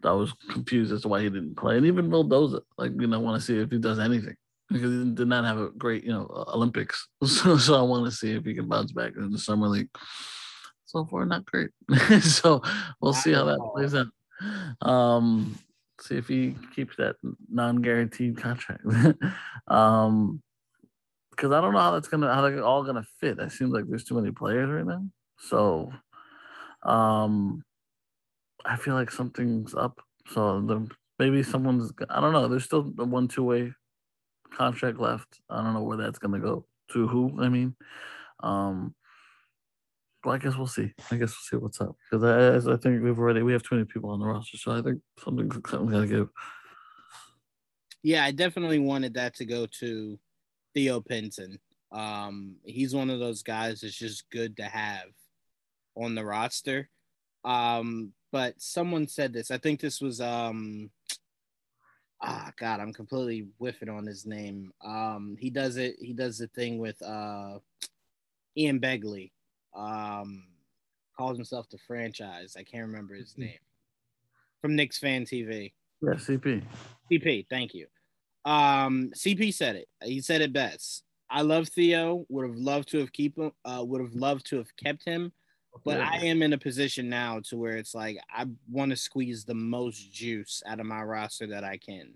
I was confused as to why he didn't play. And even Vildoza, like you know, want to see if he does anything because he did not have a great you know Olympics. So, so I want to see if he can bounce back in the summer league so far not great. so we'll see how that plays out. Um, see if he keeps that non-guaranteed contract. um, because I don't know how that's gonna how they're all gonna fit. It seems like there's too many players right now. So, um, I feel like something's up. So the, maybe someone's I don't know. There's still the one two way contract left. I don't know where that's gonna go to who. I mean, um, well, I guess we'll see. I guess we'll see what's up because I, I think we've already we have many people on the roster, so I think something something's gotta give. Yeah, I definitely wanted that to go to Theo Pinson. Um, he's one of those guys that's just good to have on the roster. Um, but someone said this. I think this was um ah god, I'm completely whiffing on his name. Um, he does it, he does the thing with uh Ian Begley. Um calls himself the franchise. I can't remember his name. From Knicks fan TV. Yeah, CP. CP, thank you. Um, CP said it. He said it best. I love Theo. Would have loved to have keep him. Uh, would have loved to have kept him, but yeah. I am in a position now to where it's like I want to squeeze the most juice out of my roster that I can.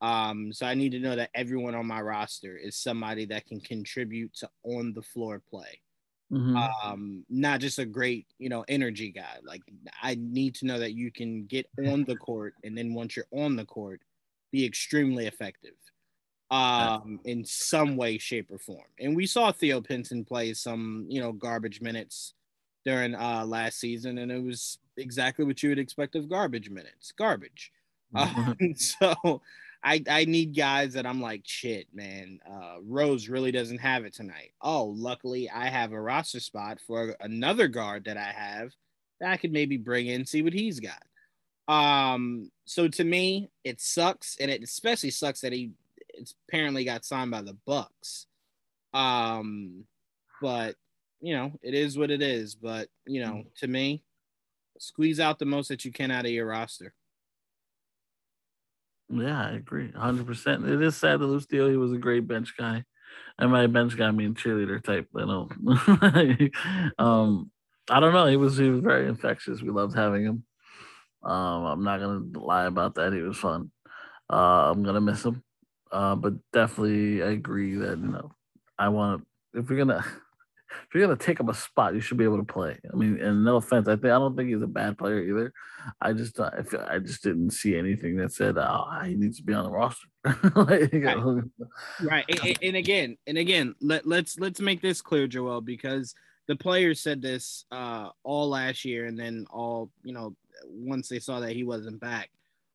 Um, so I need to know that everyone on my roster is somebody that can contribute to on the floor play. Mm-hmm. Um, not just a great, you know, energy guy. Like I need to know that you can get on the court, and then once you're on the court, be extremely effective um in some way shape or form and we saw theo pinson play some you know garbage minutes during uh last season and it was exactly what you would expect of garbage minutes garbage um, so i i need guys that i'm like shit man uh rose really doesn't have it tonight oh luckily i have a roster spot for another guard that i have that i could maybe bring in see what he's got um, so to me, it sucks, and it especially sucks that he it's apparently got signed by the Bucks. Um, but you know, it is what it is. But you know, to me, squeeze out the most that you can out of your roster. Yeah, I agree, hundred percent. It is sad to lose Theo. He was a great bench guy, and my bench guy, I mean cheerleader type. You know, um, I don't know. He was he was very infectious. We loved having him. Um, I'm not gonna lie about that. He was fun. Uh, I'm gonna miss him. Uh, but definitely I agree that you know I want to. If we're gonna if you're gonna take up a spot, you should be able to play. I mean, and no offense, I think I don't think he's a bad player either. I just uh, I, I just didn't see anything that said oh he needs to be on the roster. like, right, right. And, and, again, and again, let let's let's make this clear, Joel, because the players said this uh all last year, and then all you know once they saw that he wasn't back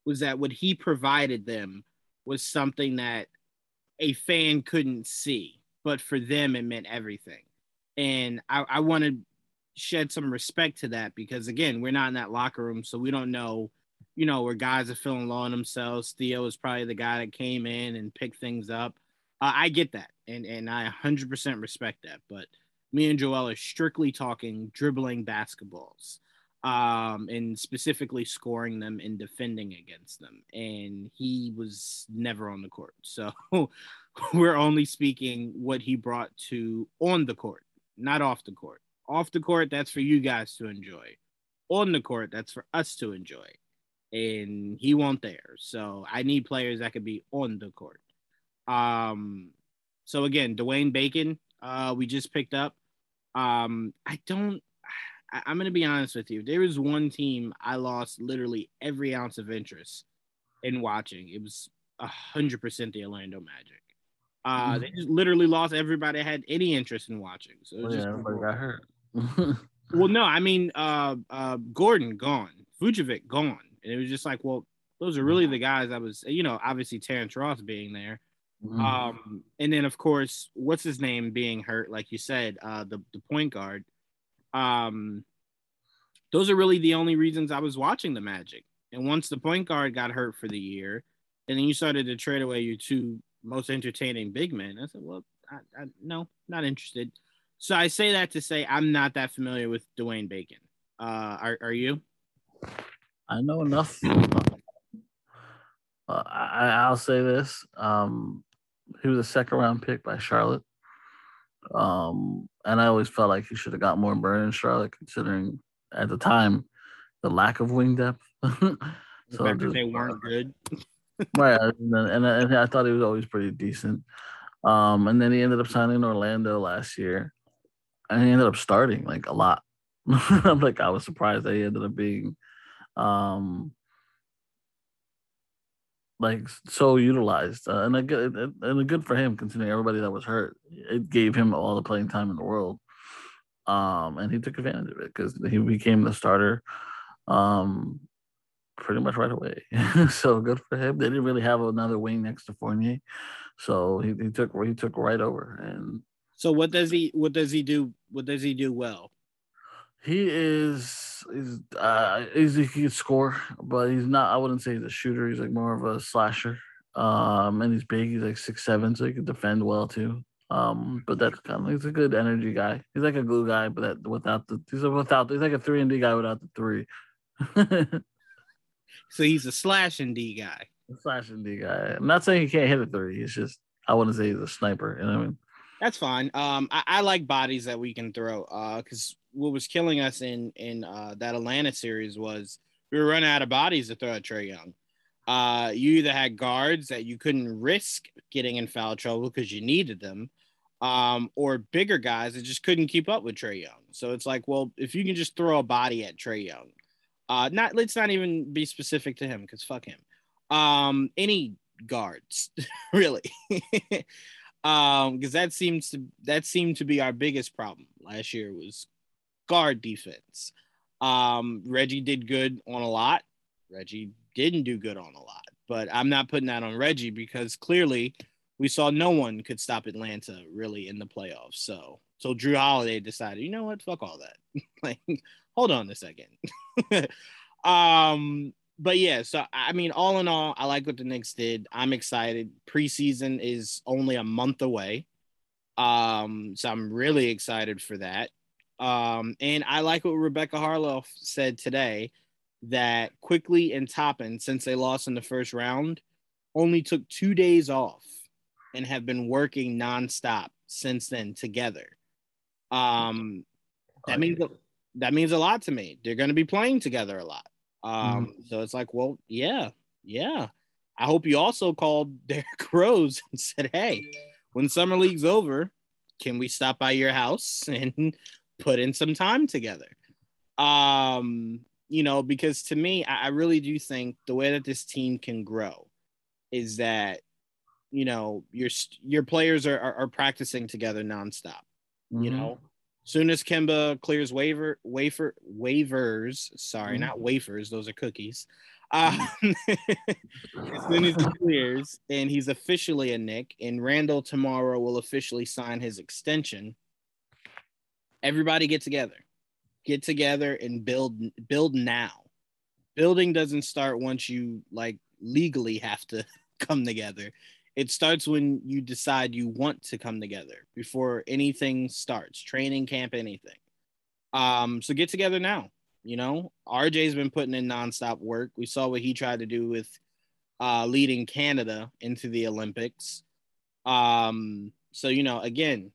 was that what he provided them was something that a fan couldn't see, but for them it meant everything. And I, I want to shed some respect to that because again, we're not in that locker room, so we don't know, you know, where guys are feeling low on themselves. Theo is probably the guy that came in and picked things up. Uh, I get that, and and I 100% respect that. But me and Joel are strictly talking dribbling basketballs um, and specifically scoring them and defending against them. And he was never on the court. So we're only speaking what he brought to on the court, not off the court. Off the court, that's for you guys to enjoy. On the court, that's for us to enjoy. And he won't there. So I need players that could be on the court. Um, so again, Dwayne Bacon, uh, we just picked up. Um, I don't I, am to be honest with you. There was one team I lost literally every ounce of interest in watching. It was hundred percent the Orlando Magic. Uh, mm-hmm. They just literally lost everybody that had any interest in watching. So oh, yeah, everybody got hurt. well, no, I mean, uh, uh, Gordon gone, Vucevic gone, and it was just like, well, those are really the guys I was, you know, obviously Terrence Ross being there. Mm-hmm. Um, and then of course, what's his name being hurt, like you said, uh, the the point guard. Um, those are really the only reasons I was watching the Magic. And once the point guard got hurt for the year, and then you started to trade away your two most entertaining big men, I said, well, I, I, no, not interested. So I say that to say I'm not that familiar with Dwayne Bacon. Uh, are, are you? I know enough. Uh, I, I'll say this. Um, he was a second round pick by Charlotte. Um, and I always felt like he should have got more burn in Charlotte, considering at the time the lack of wing depth. so they weren't good. Right, and, and, and, I thought he was always pretty decent. Um, and then he ended up signing in Orlando last year, and he ended up starting like a lot. I'm like I was surprised that he ended up being, um, like so utilized, uh, and a good and a good for him considering everybody that was hurt. It gave him all the playing time in the world. um, and he took advantage of it because he became the starter, um, pretty much right away. so good for him. They didn't really have another wing next to Fournier, so he, he took he took right over. And so what does he what does he do? What does he do well? He is he's uh he's he can score, but he's not. I wouldn't say he's a shooter. He's like more of a slasher. Um, and he's big. He's like six seven, so he can defend well too. Um, but that's kind of he's a good energy guy. He's like a glue guy, but that without the he's a without he's like a three and D guy without the three. so he's a slashing D guy. A slash D guy. I'm not saying he can't hit a three. It's just I wouldn't say he's a sniper. You know what I mean? That's fine. Um, I, I like bodies that we can throw. Uh, because what was killing us in in uh that Atlanta series was we were running out of bodies to throw at Trae Young. Uh, you either had guards that you couldn't risk getting in foul trouble because you needed them, um, or bigger guys that just couldn't keep up with Trae Young. So it's like, well, if you can just throw a body at Trae Young, uh, not let's not even be specific to him because fuck him. Um, any guards, really. um, because that seems to that seemed to be our biggest problem last year was guard defense. Um, Reggie did good on a lot. Reggie didn't do good on a lot. But I'm not putting that on Reggie because clearly we saw no one could stop Atlanta really in the playoffs. So so Jrue Holiday decided, you know what, fuck all that. like, hold on a second. um, but yeah, so I mean, all in all, I like what the Knicks did. I'm excited. Preseason is only a month away. Um, so I'm really excited for that. Um, and I like what Rebecca Haarlow said today that Quickley and Toppin, since they lost in the first round, only took two days off and have been working nonstop since then together. Um, that means that means a lot to me. They're going to be playing together a lot. Um, mm-hmm. so it's like, well, yeah, yeah. I hope you also called Derrick Rose and said, "Hey, when summer league's over, can we stop by your house and put in some time together?" Um, you know, because to me, I, I really do think the way that this team can grow is that you know your your players are, are, are practicing together nonstop. Mm-hmm. You know, soon as Kemba clears waiver wafer waivers, sorry, mm-hmm. not wafers, those are cookies. Um, as soon as he clears and he's officially a Knick, and Randle tomorrow will officially sign his extension. Everybody get together get together and build build now building doesn't start once you like legally have to come together it starts when you decide you want to come together before anything starts training camp anything um so get together now you know rj's been putting in nonstop work we saw what he tried to do with uh leading canada into the olympics um so you know again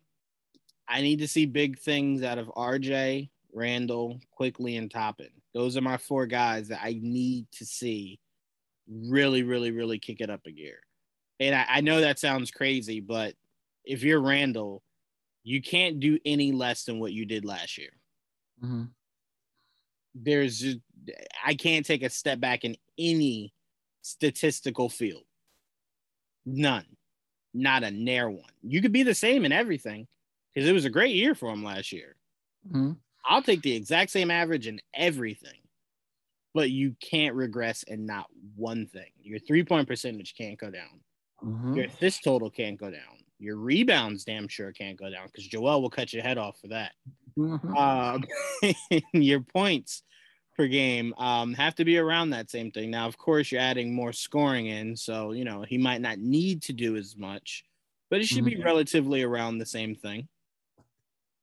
i need to see big things out of rj Randle Quickley and Toppin. Those are my four guys that I need to see really, really, really kick it up a gear. And I, I know that sounds crazy, but if you're Randle, you can't do any less than what you did last year. Mm-hmm. There's just, I can't take a step back in any statistical field. None. Not a nair one. You could be the same in everything because it was a great year for him last year. Mm-hmm. I'll take the exact same average in everything, but you can't regress in not one thing. Your three point percentage can't go down. Mm-hmm. Your assist total can't go down. Your rebounds damn sure can't go down because Joel will cut your head off for that. Mm-hmm. Um, your points per game um, have to be around that same thing. Now, of course, you're adding more scoring in, so you know he might not need to do as much, but it should mm-hmm. be relatively around the same thing.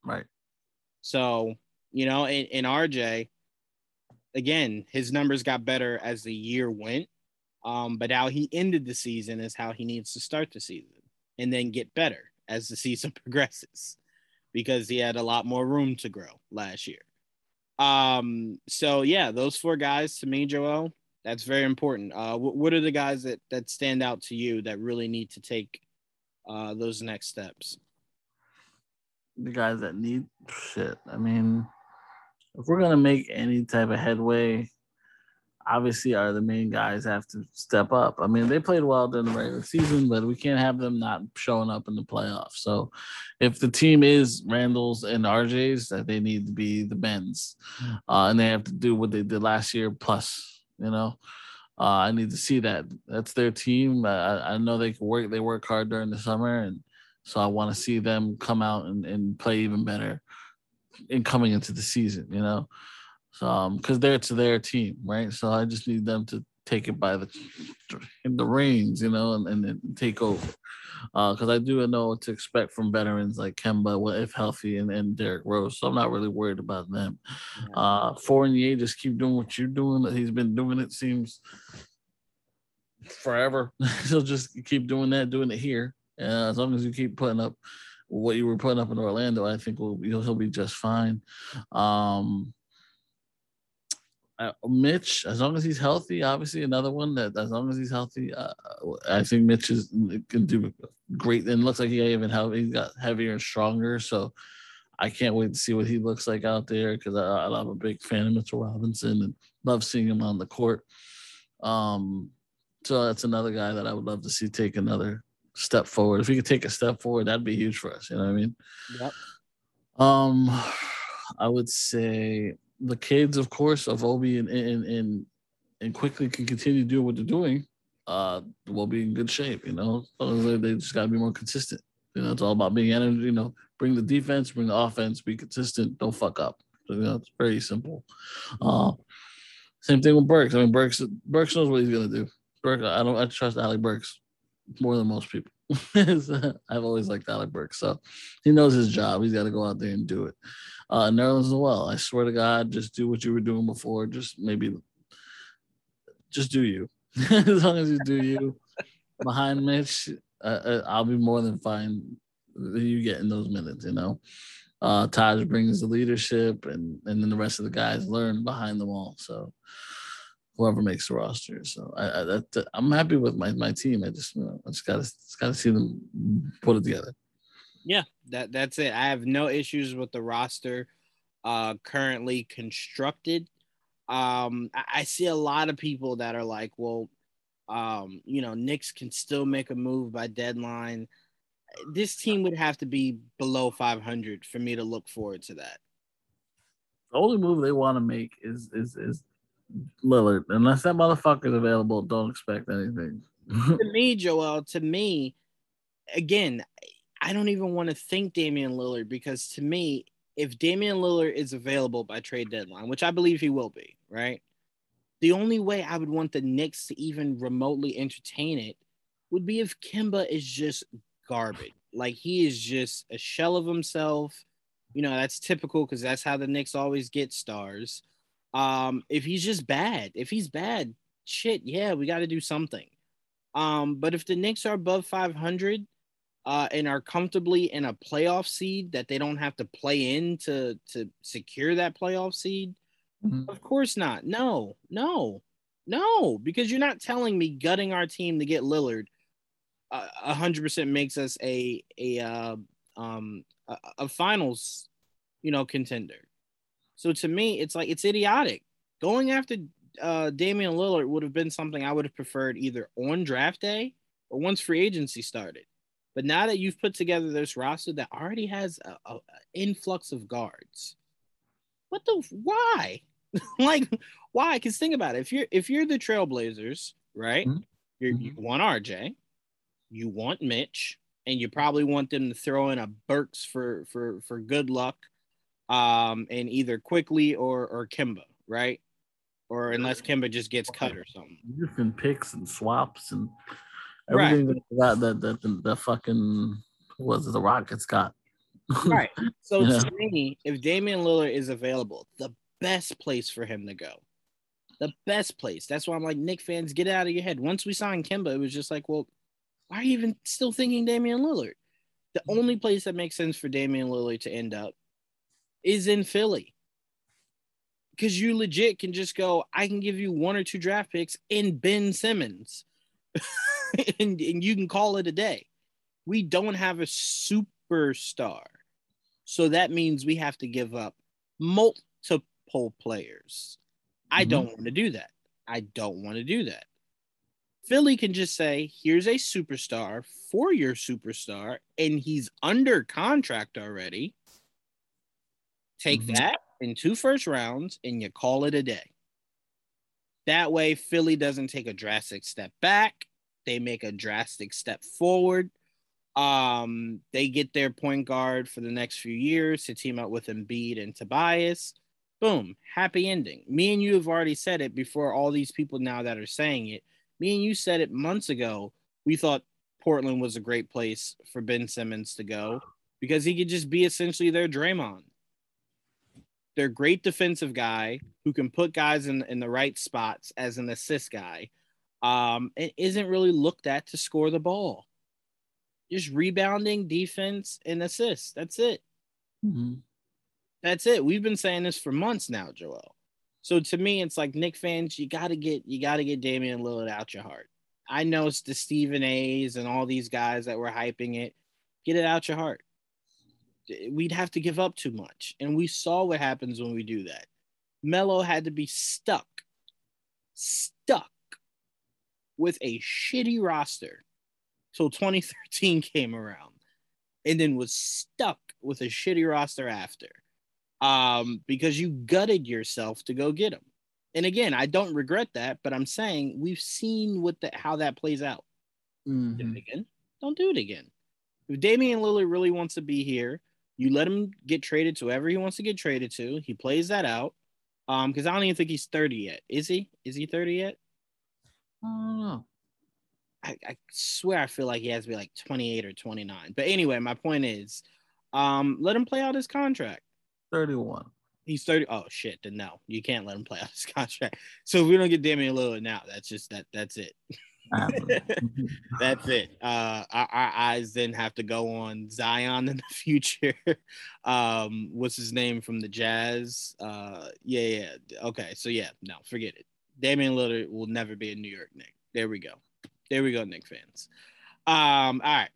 Right. So you know, in, in RJ, again, his numbers got better as the year went. Um, but how he ended the season is how he needs to start the season and then get better as the season progresses because he had a lot more room to grow last year. Um, so yeah, those four guys to me, Joel, that's very important. Uh, what, are the guys that that stand out to you that really need to take uh, those next steps? The guys that need shit. I mean, if we're gonna make any type of headway, obviously are the main guys have to step up. I mean, they played well during the regular season, but we can't have them not showing up in the playoffs. So if the team is Randle's and RJ's, that they need to be the Ben's. Uh, and they have to do what they did last year plus, you know. Uh, I need to see that. That's their team. I, I know they can work. They work hard during the summer, and so I want to see them come out and, and play even better in coming into the season. You know, so um, because they're to their team, right? So I just need them to take it by the the reins, you know, and, and take over. Uh, Because uh, I do know what to expect from veterans like Kemba, if healthy, and, and Derrick Rose. So I'm not really worried about them. Uh, Fournier, just keep doing what you're doing. He's been doing it seems forever. He'll just keep doing that, doing it here. Uh, as long as you keep putting up what you were putting up in Orlando, I think we'll, he'll, he'll be just fine. Um, uh, Mitch, as long as he's healthy, obviously another one that as long as he's healthy, uh, I think Mitch is can do great. And looks like he even healthy, he got heavier and stronger. So I can't wait to see what he looks like out there because I, I'm a big fan of Mitchell Robinson and love seeing him on the court. Um, so that's another guy that I would love to see take another step forward. If he could take a step forward, that'd be huge for us. You know what I mean? Yep. Um, I would say the kids, of course, of Obi and and and, and Quickley can continue to do what they're doing, uh, we'll be in good shape. You know, they just got to be more consistent. You know, it's all about being energy. You know, bring the defense, bring the offense, be consistent, don't fuck up. So, you know, it's very simple. Uh, same thing with Burks. I mean, Burks Burks knows what he's gonna do. Burks, I don't I trust Alec Burks more than most people. I've always liked Alec Burks, so he knows his job. He's got to go out there and do it uh, as well. I swear to God, just do what you were doing before. Just maybe, just do you. as long as you do you, behind Mitch, uh, uh, I'll be more than fine. You getting those minutes, you know. Uh, Taj brings the leadership, and and then the rest of the guys learn behind them all. So whoever makes the roster. So I, I I'm happy with my, my team. I just you know, I just gotta just gotta see them put it together. Yeah, that that's it. I have no issues with the roster uh, currently constructed. Um, I, I see a lot of people that are like, well, um, you know, Knicks can still make a move by deadline. This team would have to be below 500 for me to look forward to that. The only move they want to make is is is Lillard. Unless that motherfucker is available, don't expect anything. to me, Joel, to me, again, I don't even want to think Damian Lillard because to me, if Damian Lillard is available by trade deadline, which I believe he will be, right? The only way I would want the Knicks to even remotely entertain it would be if Kemba is just garbage. Like he is just a shell of himself. You know, that's typical because that's how the Knicks always get stars. Um, if he's just bad, if he's bad, shit, yeah, we got to do something. Um, but if the Knicks are above 500, uh, and are comfortably in a playoff seed that they don't have to play in to to secure that playoff seed? Mm-hmm. Of course not. No, no, no, because you're not telling me gutting our team to get Lillard uh, a hundred percent makes us a a uh, um a, a finals, you know, contender. So to me, it's like it's idiotic. Going after uh, Damian Lillard would have been something I would have preferred either on draft day or once free agency started. But now that you've put together this roster that already has a, a, a influx of guards, what the why? like why? Because think about it. If you're if you're the Trailblazers, right? Mm-hmm. you you want RJ, you want Mitch, and you probably want them to throw in a Burks for for for good luck, um, and either Quickley or or Kemba, right? Or unless Kemba just gets cut or something. Different picks and swaps and Everything right. that, that that the, the fucking was the Rockets got. right. So yeah. to me, if Damian Lillard is available, the best place for him to go. The best place. That's why I'm like, Knick fans, get out of your head. Once we signed Kemba, it was just like, well, why are you even still thinking Damian Lillard? The mm. only place that makes sense for Damian Lillard to end up is in Philly. Because you legit can just go, I can give you one or two draft picks in Ben Simmons. and, and you can call it a day. We don't have a superstar. So that means we have to give up multiple players. I mm-hmm. don't want to do that. I don't want to do that. Philly can just say, here's a superstar for your superstar, and he's under contract already. Take mm-hmm. that in two first rounds, and you call it a day. That way, Philly doesn't take a drastic step back. They make a drastic step forward. Um, they get their point guard for the next few years to team up with Embiid and Tobias. Boom, happy ending. Me and you have already said it before all these people now that are saying it. Me and you said it months ago. We thought Portland was a great place for Ben Simmons to go because he could just be essentially their Draymond. They're great defensive guy who can put guys in, in the right spots as an assist guy. Um, and isn't really looked at to score the ball. Just rebounding, defense, and assists. That's it. Mm-hmm. That's it. We've been saying this for months now, Joel. So to me, it's like Knick fans, you gotta get you gotta get Damian Lillard out your heart. I know it's the Stephen A's and all these guys that were hyping it. Get it out your heart we'd have to give up too much. And we saw what happens when we do that. Melo had to be stuck, stuck with a shitty roster till 2013 came around, and then was stuck with a shitty roster after um, because you gutted yourself to go get him. And again, I don't regret that, but I'm saying we've seen what the, how that plays out. Mm-hmm. Do it again. Don't do it again. If Damian Lillard really wants to be here, you let him get traded to whoever he wants to get traded to. He plays that out. Um, because I don't even think he's 30 yet. Is he? Is he 30 yet? I don't know. I, I swear I feel like he has to be like 28 or 29. But anyway, my point is, um, let him play out his contract. 31. He's 30. Oh shit, then no, you can't let him play out his contract. So if we don't get Damian Lillard now, that's just that that's it. That's it. Uh, our, our, eyes then have to go on Zion in the future. um, what's his name from the Jazz? Uh, yeah, yeah. Okay, so yeah, no, forget it. Damian Lillard will never be a New York Knick. There we go. There we go, Knick fans. Um, all right.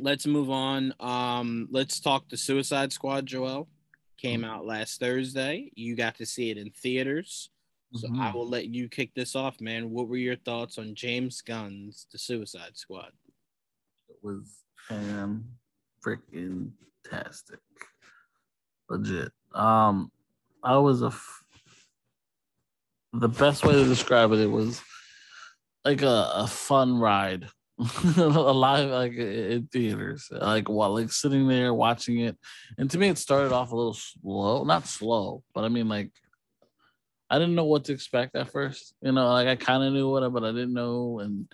Let's move on. Um, let's talk the Suicide Squad, Joel. Came mm-hmm. out last Thursday. You got to see it in theaters. So mm-hmm. I will let you kick this off, man. What were your thoughts on James Gunn's The Suicide Squad? It was fan freaking tastic. Legit. Um, I was a. F- the best way to describe it, it was like a, a fun ride a live like in theaters like while like sitting there watching it and to me it started off a little slow not slow but i mean like I didn't know what to expect at first. You know, like I kind of knew what, but I didn't know. And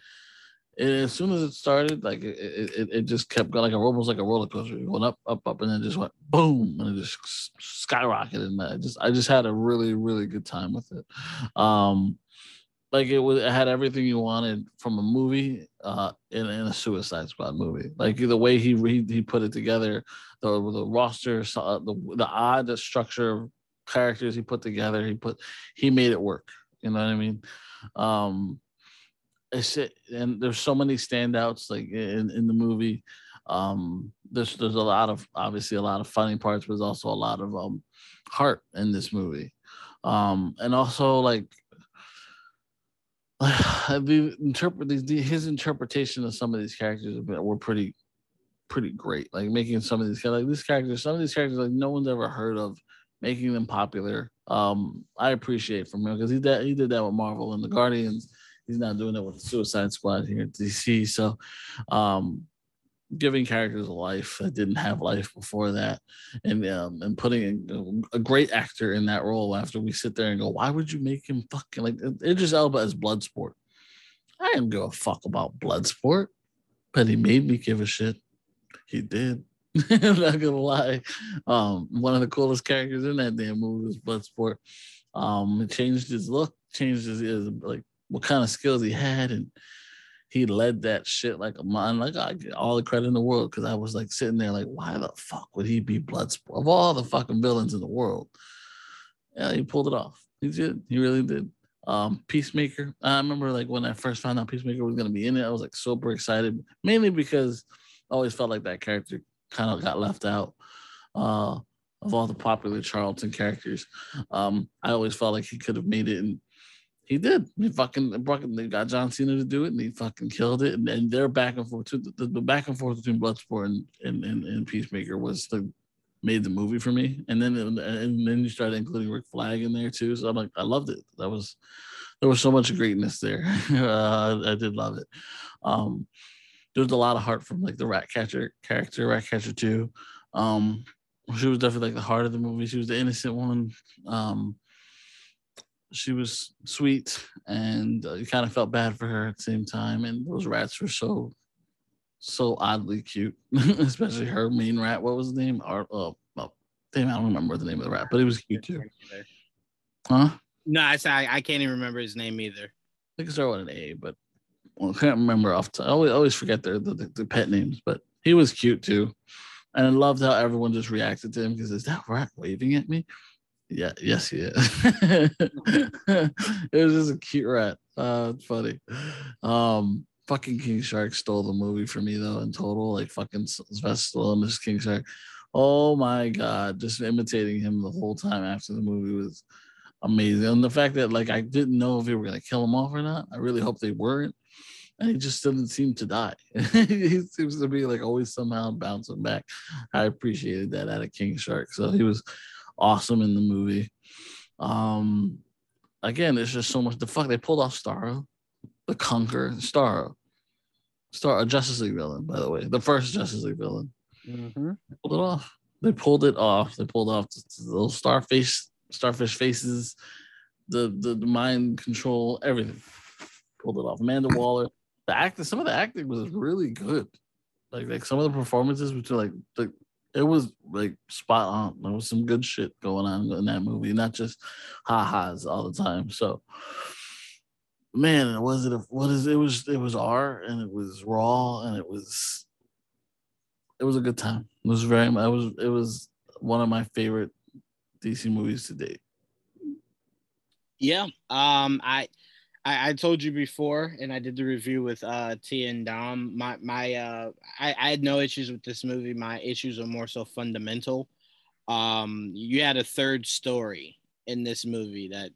it, as soon as it started, like it, it, it just kept going, like a, almost like a roller coaster, going up, up, up, and then just went boom, and it just skyrocketed. And I just, I just had a really, really good time with it. Um, like it was, it had everything you wanted from a movie, uh, in, in a Suicide Squad movie. Like the way he he, he put it together, the the roster, the the odd structure characters he put together. He put he made it work. You know what I mean? Um it's it, and there's so many standouts like in, in the movie. Um there's there's a lot of obviously a lot of funny parts, but there's also a lot of um heart in this movie. Um and also like interpret his interpretation of some of these characters were pretty pretty great. Like making some of these like these characters, some of these characters like no one's ever heard of making them popular. Um, I appreciate from him because he did he did that with Marvel and the Guardians. He's not doing it with the Suicide Squad here at DC. So, um, giving characters a life that didn't have life before that, and um, and putting a, a, great actor in that role after we sit there and go, why would you make him fucking like Idris Elba as Bloodsport? I didn't give a fuck about Bloodsport, but he made me give a shit. He did. Not gonna lie. Um, one of the coolest characters in that damn movie was Bloodsport. Um, it changed his look, changed his, his like what kind of skills he had, and he led that shit like a man. Like I get all the credit in the world because I was like sitting there like, why the fuck would he be Bloodsport of all the fucking villains in the world? Yeah, he pulled it off. He did. He really did. Um, Peacemaker. I remember like when I first found out Peacemaker was gonna be in it, I was like super excited, mainly because I always felt like that character kind of got left out uh, of all the popular Charlton characters. Um, I always felt like he could have made it and He did. He fucking they got John Cena to do it, and he fucking killed it. And, and they're back and forth. The, the back and forth between Bloodsport and, and, and, and Peacemaker was the made the movie for me. And then and then you started including Rick Flag in there too. So I'm like, I loved it. That was there was so much greatness there. uh, I did love it. Um, there was a lot of heart from like the Ratcatcher character, Ratcatcher 2. Um, she was definitely like the heart of the movie. She was the innocent one. Um, she was sweet, and uh, you kind of felt bad for her at the same time. And those rats were so, so oddly cute, especially her main rat. What was his name? Art. Oh, oh, damn, I don't remember the name of the rat, but he was cute too. Huh? No, I I, I can't even remember his name either. I think it started with an A, but well, I can't remember off. I always always forget their the, the, pet names, but he was cute too. And I loved how everyone just reacted to him because is that rat waving at me? Yeah, yes, yeah. it was just a cute rat. Uh, funny. Um, fucking King Shark stole the movie for me though. In total, like fucking Sylvester Stallone, this King Shark. Oh my god, just imitating him the whole time after the movie was amazing. And the fact that like I didn't know if they were gonna kill him off or not. I really hope they weren't. And he just doesn't seem to die. he seems to be like always somehow bouncing back. I appreciated that out of King Shark. So he was awesome in the movie. Um, again, there's just so much. The fuck they pulled off Starro, the Conqueror, Starro, Star a Justice League villain, by the way, the first Justice League villain. Mm-hmm. Pulled it off. They pulled it off. They pulled off those starfish, starfish faces, the, the the mind control, everything. Pulled it off. Amanda Waller. The acting, some of the acting was really good. Like like some of the performances, which are like it was like spot on. There was some good shit going on in that movie, not just ha-has all the time. So man, was it a, what is it was it was R and it was raw and it was it was a good time. It was very I was it was one of my favorite DC movies to date. Yeah. Um I I, I told you before, and I did the review with uh, T and Dom. My my uh, I, I had no issues with this movie. My issues are more so fundamental. Um, you had a third story in this movie that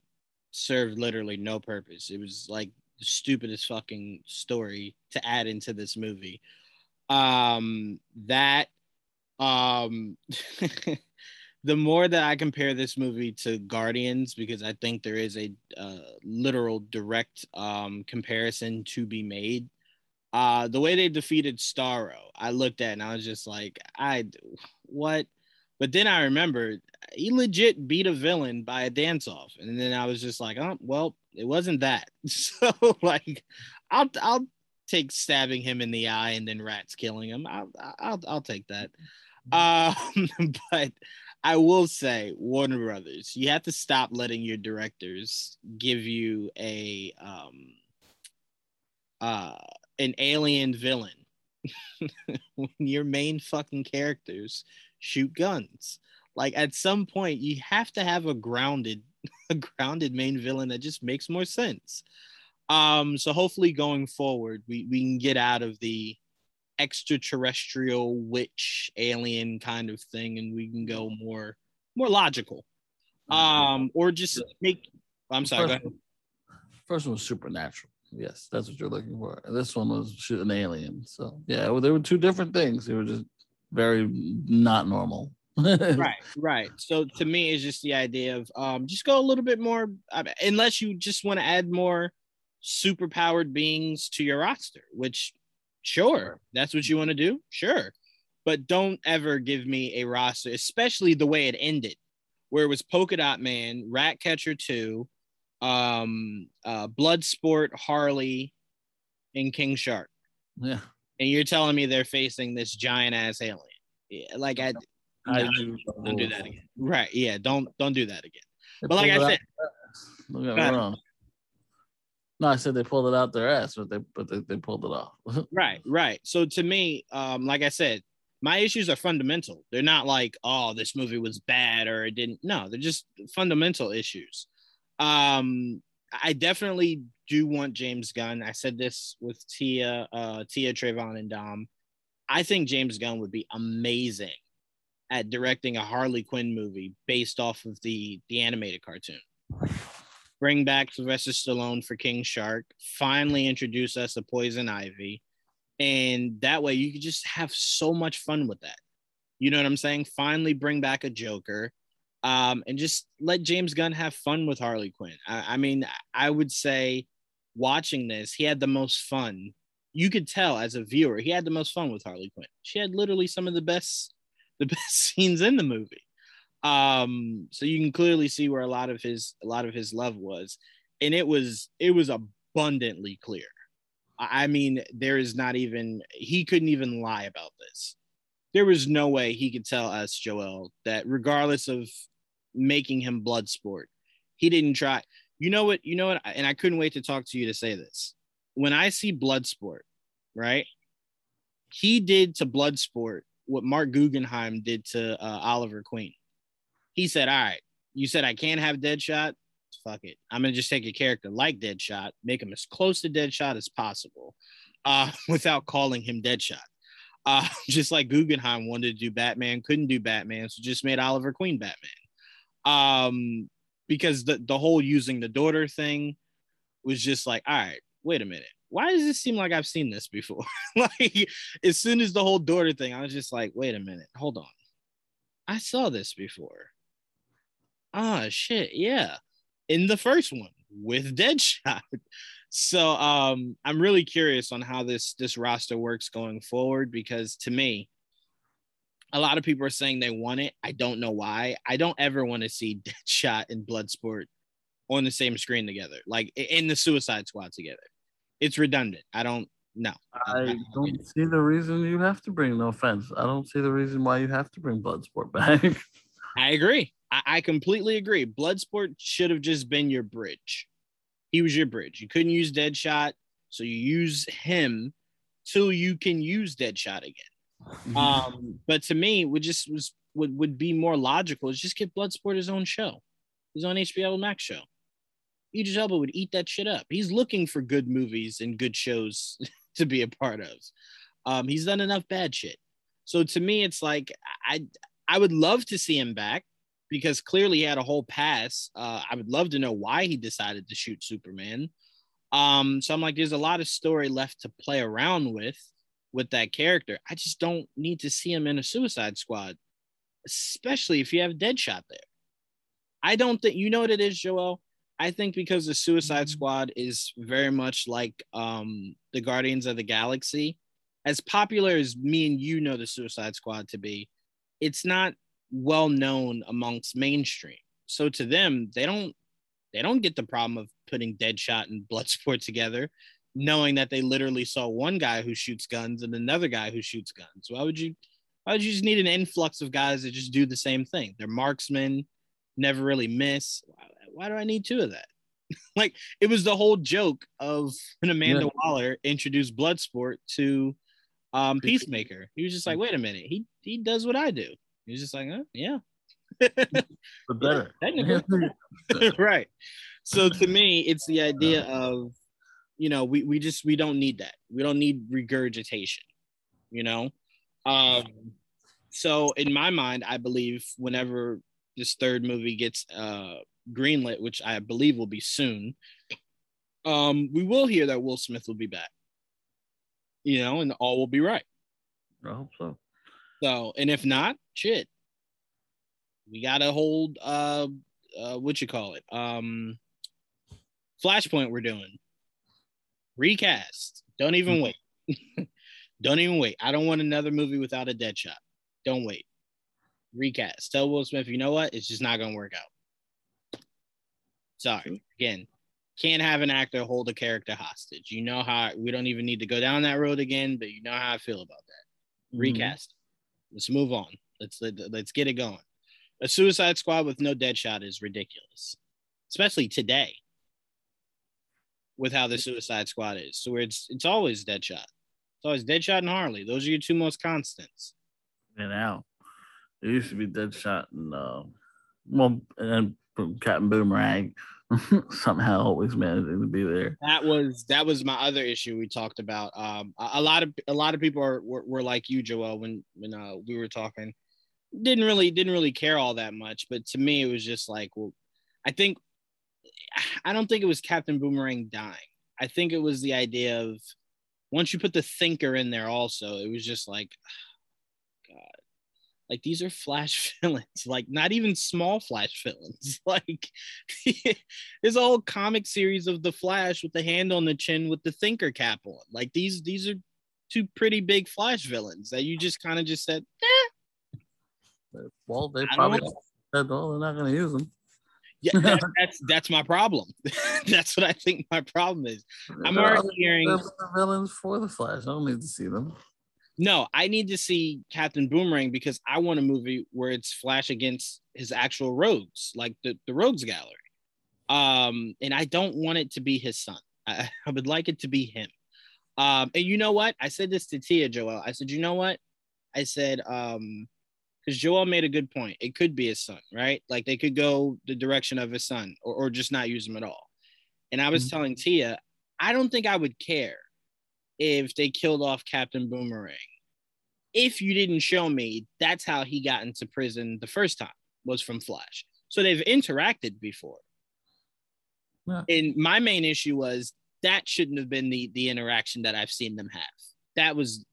served literally no purpose. It was like the stupidest fucking story to add into this movie. Um, that um the more that I compare this movie to Guardians, because I think there is a uh, literal direct um, comparison to be made. Uh, the way they defeated Starro, I looked at and I was just like, I what? But then I remembered he legit beat a villain by a dance off, and then I was just like, oh well, it wasn't that. So like, I'll I'll take stabbing him in the eye and then rats killing him. I'll I'll, I'll take that. Um, but I will say, Warner Brothers, you have to stop letting your directors give you a um uh an alien villain when your main fucking characters shoot guns. Like at some point you have to have a grounded a grounded main villain that just makes more sense. Um so hopefully going forward we we can get out of the extraterrestrial witch alien kind of thing and we can go more more logical. Um or just make i'm sorry first, one, first one was supernatural. Yes that's what you're looking for. This one was an alien so yeah well, they were two different things. They were just very not normal. Right right. So to me it's just the idea of um just go a little bit more unless you just want to add more super powered beings to your roster which Sure. That's what you want to do? Sure. But don't ever give me a roster, especially the way it ended, where it was Polka Dot Man, Ratcatcher 2, um, uh, Bloodsport, Harley, and King Shark. Yeah. And you're telling me they're facing this giant ass alien. Yeah, like I, I no, do. Don't do that again. Right. Yeah. Don't don't do that again. But like I said, look at wrong. No, I said they pulled it out their ass, but they but they, they pulled it off. right, right. So to me, um, like I said, my issues are fundamental. They're not like, oh, this movie was bad or it didn't. No, they're just fundamental issues. Um, I definitely do want James Gunn. I said this with Tia, uh, Tia Trayvon and Dom. I think James Gunn would be amazing at directing a Harley Quinn movie based off of the the animated cartoon. Bring back Sylvester Stallone for King Shark, finally introduce us to Poison Ivy, and that way you could just have so much fun with that. You know what I'm saying? Finally bring back a Joker, um, and just let James Gunn have fun with Harley Quinn. I, I mean, I would say watching this, he had the most fun. You could tell as a viewer, he had the most fun with Harley Quinn. She had literally some of the best, the best scenes in the movie. Um, so you can clearly see where a lot of his a lot of his love was, and it was it was abundantly clear. I mean, there is not even he couldn't even lie about this. There was no way he could tell us, Joel, that regardless of making him blood sport, he didn't try. You know what? You know what? And I couldn't wait to talk to you to say this. When I see blood sport, right? He did to blood sport what Marc Guggenheim did to uh, Oliver Queen he said, All right, you said I can't have Deadshot. Fuck it. I'm gonna just take a character like Deadshot, make him as close to Deadshot as possible, uh, without calling him Deadshot. Uh, just like Guggenheim wanted to do Batman, couldn't do Batman, so just made Oliver Queen Batman. Um, because the the whole using the daughter thing was just like, all right, wait a minute. Why does this seem like I've seen this before? like, as soon as the whole daughter thing, I was just like, wait a minute, hold on. I saw this before ah shit yeah. In the first one with deadshot. So um i'm really curious on how this this roster works going forward because to me a lot of people are saying they want it. I don't know why. I don't ever want to see deadshot and bloodsport on the same screen together like in the suicide squad together. It's redundant. I don't know. I don't see the reason you have to bring no offense i don't see the reason why you have to bring bloodsport back. I agree I, I completely agree. Bloodsport should have just been your bridge. He was your bridge. You couldn't use Deadshot, so you use him till you can use Deadshot again. Mm-hmm. Um, but to me, would just was would would be more logical is just give Bloodsport his own show, his own HBO Max show. Idris Elba would eat that shit up. He's looking for good movies and good shows to be a part of. Um, he's done enough bad shit. So to me, it's like I I would love to see him back because clearly he had a whole pass. Uh, I would love to know why he decided to shoot Superman. Um, so I'm like, there's a lot of story left to play around with with that character. I just don't need to see him in a Suicide Squad, especially if you have Deadshot there. I don't think you know what it is, Joel. I think because the Suicide mm-hmm. Squad is very much like um, the Guardians of the Galaxy, as popular as me and you know the Suicide Squad to be, it's not well known amongst mainstream. So to them, they don't they don't get the problem of putting Deadshot and Bloodsport together, knowing that they literally saw one guy who shoots guns and another guy who shoots guns. Why would you why would you just need an influx of guys that just do the same thing? They're marksmen, never really miss. Why, why do I need two of that? like it was the whole joke of when Amanda yeah. Waller introduced Bloodsport to um, Peacemaker. He was just like, wait a minute, he he does what I do. He's just like, huh? yeah. but better. right. So to me, it's the idea of, you know, we, we just we don't need that. We don't need regurgitation, you know? Um so in my mind, I believe whenever this third movie gets uh greenlit, which I believe will be soon, um, we will hear that Will Smith will be back. You know, and all will be right. I hope so. So, and if not, shit, we gotta hold uh, uh what you call it? Um flashpoint we're doing. Recast. Don't even hmm. wait. Don't even wait. I don't want another movie without a dead shot don't wait. Recast. Tell will smith you know what? It's just not gonna work out. Sorry. Again can't have an actor hold a character hostage. You know how we don't even need to go down that road again but you know how i feel about that. Mm-hmm. Let's move on let's let, let's get it going a Suicide Squad with no Deadshot is ridiculous, especially today with how the Suicide Squad is. So it's it's always Deadshot. It's always Deadshot and Harley. Those are your two most constants. And now it used to be Deadshot and uh, well, and then Captain Boomerang somehow always managing to be there. That was that was my other issue we talked about. Um, a, a lot of a lot of people are were, were like you, Joel, when when uh, we were talking didn't really didn't really care all that much but to me it was just like well i think I don't think it was Captain Boomerang dying. I think it was the idea of once you put the thinker in there also, it was just like. Like these are flash villains, like not even small flash villains. Like there's a whole comic series of the Flash with the hand on the chin with the thinker cap on. Like these these are two pretty big flash villains that you just kind of just said, eh. Well, they probably said, "Oh, they're not going to use them." Yeah, that, that's that's my problem. that's what I think my problem is. I'm already hearing- are villains for the Flash. I don't need to see them. No, I need to see Captain Boomerang because I want a movie where it's Flash against his actual rogues, like the, the Rogues Gallery. Um, and I don't want it to be his son. I, I would like it to be him. Um, and you know what? I said this to Tia Joel. I said, you know what? I said, um, because Joel made a good point. It could be his son, right? Like they could go the direction of his son or, or just not use him at all. And I was Mhm. telling Tia, I don't think I would care if they killed off Captain Boomerang. If you didn't show me that's how he got into prison the first time was from Flash. So they've interacted before. Yeah. And my main issue was that shouldn't have been the the interaction that I've seen them have. That was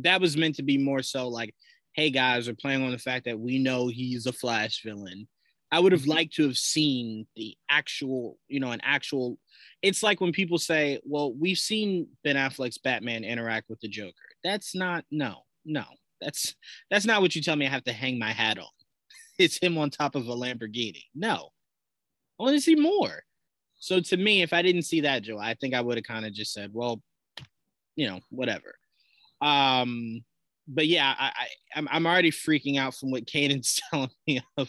that was meant to be more so like, hey guys, we're playing on the fact that we know he's a Flash villain. I would have liked to have seen the actual, you know, an actual. It's like when people say, "Well, we've seen Ben Affleck's Batman interact with the Joker." That's not no, no. That's that's not what you tell me. I have to hang my hat on. It's him on top of a Lamborghini. No, I want to see more. So to me, if I didn't see that, Joe, I think I would have kind of just said, "Well, you know, whatever." Um, but yeah, I, I I'm I'm already freaking out from what Caden's telling me of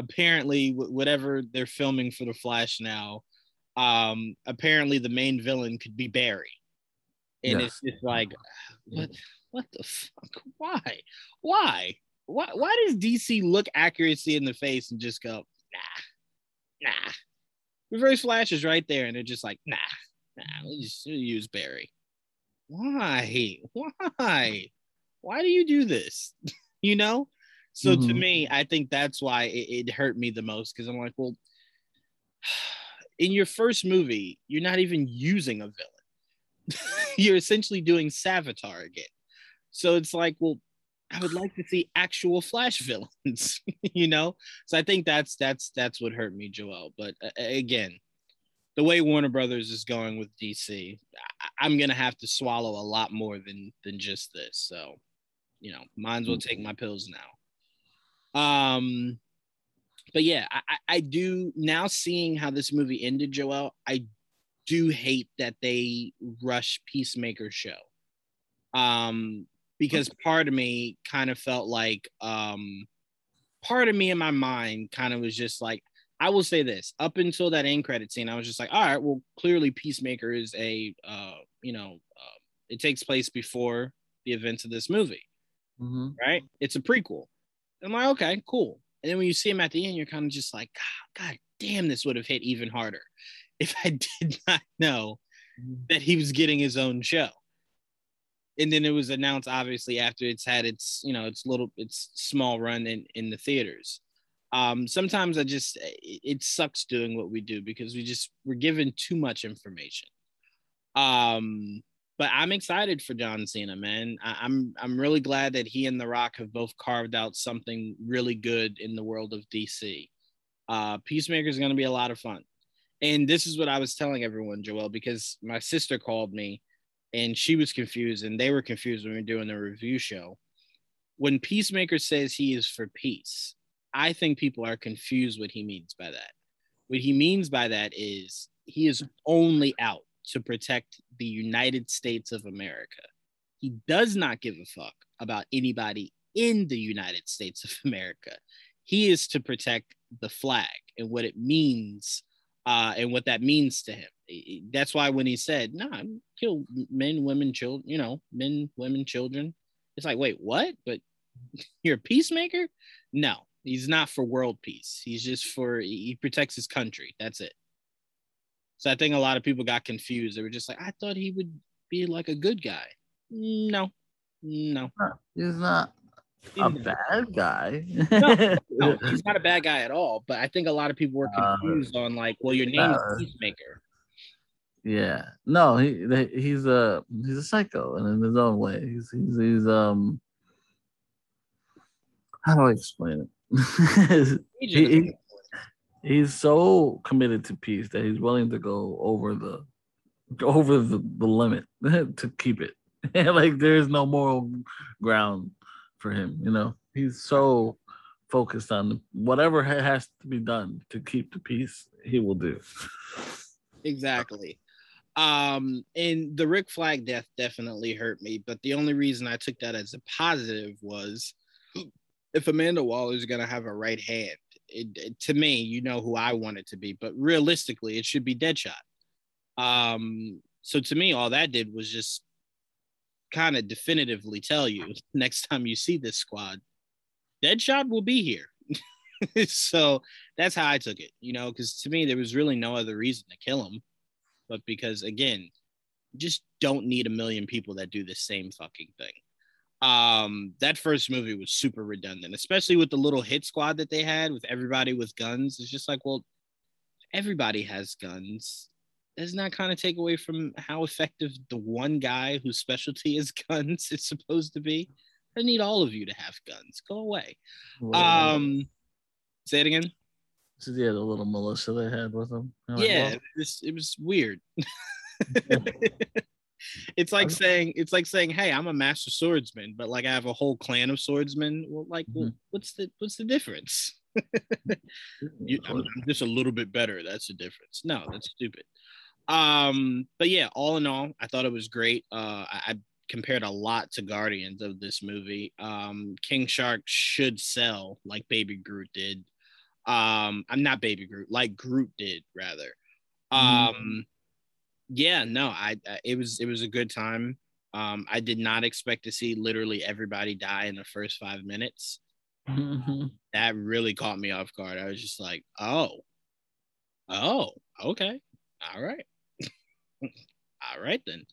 apparently whatever they're filming for the Flash now, um, apparently the main villain could be Barry, and it's just like, what what the fuck? Why? Why? Why? Why does DC look accuracy in the face and just go, nah, nah? Reverse Flash is right there, and they're just like, nah, nah. We'll just we'll use Barry. Why? Why? Why do you do this? you know? So to Mhm. me, I think that's why it, it hurt me the most because I'm like, well, in your first movie, you're not even using a villain. you're essentially doing Savitar again. So it's like, well, I would like to see actual Flash villains, you know. So I think that's that's that's what hurt me, Joel. But uh, again, the way Warner Brothers is going with DC, I, I'm gonna have to swallow a lot more than than just this. So, you know, might as well take my pills now. Um, but yeah, I, I- do now seeing how this movie ended, Joel. I do hate that they rush Peacemaker show. Um, because part of me kind of felt like um part of me in my mind kind of was just like I will say this up until that end credit scene, I was just like, all right, well, clearly Peacemaker is a uh, you know, uh, it takes place before the events of this movie, Mhm. right? It's a prequel. I'm like, okay, cool. And then when you see him at the end, you're kind of just like, God, God damn, this would have hit even harder if I did not know that he was getting his own show. And then it was announced obviously after it's had its, you know, its little its small run in in the theaters. Um sometimes I just it, it sucks doing what we do because we just we're given too much information. Um but I'm excited for John Cena, man. I, I'm I'm really glad that he and The Rock have both carved out something really good in the world of DC. Uh, Peacemaker is going to be a lot of fun, and this is what I was telling everyone, Joel, because my sister called me, and she was confused, and they were confused when we were doing the review show. When Peacemaker says he is for peace, I think people are confused what he means by that. What he means by that is he is only out to protect the United States of America. He does not give a fuck about anybody in the United States of America. He is to protect the flag and what it means uh, and what that means to him. That's why when he said, "No, nah, kill men, women, children," you know, men, women, children. It's like, wait, what? But you're a peacemaker? No, he's not for world peace. He's just for he protects his country. That's it. So I think a lot of people got confused. They were just like, I thought he would be like a good guy. No, no. He's not. a in bad guy. no, he's not a bad guy at all. But I think a lot of people were Uh, confused on like, well, your name uh, is Peacemaker. yeah. No, he he's a he's a psycho and in his own way. He's he's he's um how do I explain it? he- he- he's so committed to peace that he's willing to go over the over the, the limit to keep it. like there's no moral ground for him, you know. He's so focused on whatever has to be done to keep the peace, he will do. Exactly. Um, and the Rick Flag death definitely hurt me, but the only reason I took that as a positive was if Amanda Waller is gonna have a right hand, it, it- to me, you know who I want it to be, but realistically, it should be Deadshot. Um, so to me, all that did was just kind of definitively tell you next time you see this squad, Deadshot will be here. so that's how I took it, you know, because to me, there was really no other reason to kill him, but because again, just don't need a million people that do the same fucking thing. Um, that first movie was super redundant, especially with the little hit squad that they had with everybody with guns. It's just like, well, everybody has guns. Doesn't that kind of take away from how effective the one guy whose specialty is guns is supposed to be? I need all of you to have guns. Go away. Um, say it again. So, yeah, the little militia they had with them You're like, yeah, well, it was, it was weird. it's like saying it's like saying, "Hey, I'm a master swordsman," but like I have a whole clan of swordsmen. Well, like, well, Mhm. what's the what's the difference? You, I'm, I'm just a little bit better. That's the difference. No, that's stupid. Um, but yeah, all in all, I thought it was great. Uh, I, I compared a lot to Guardians of this movie. Um, King Shark should sell like Baby Groot did. Um, I'm not Baby Groot, like Groot did rather. Um, yeah, no, I, I it was it was a good time. Um, I did not expect to see literally everybody die in the first five minutes that really caught me off guard. I was just like, oh, oh, okay, all right, all right then.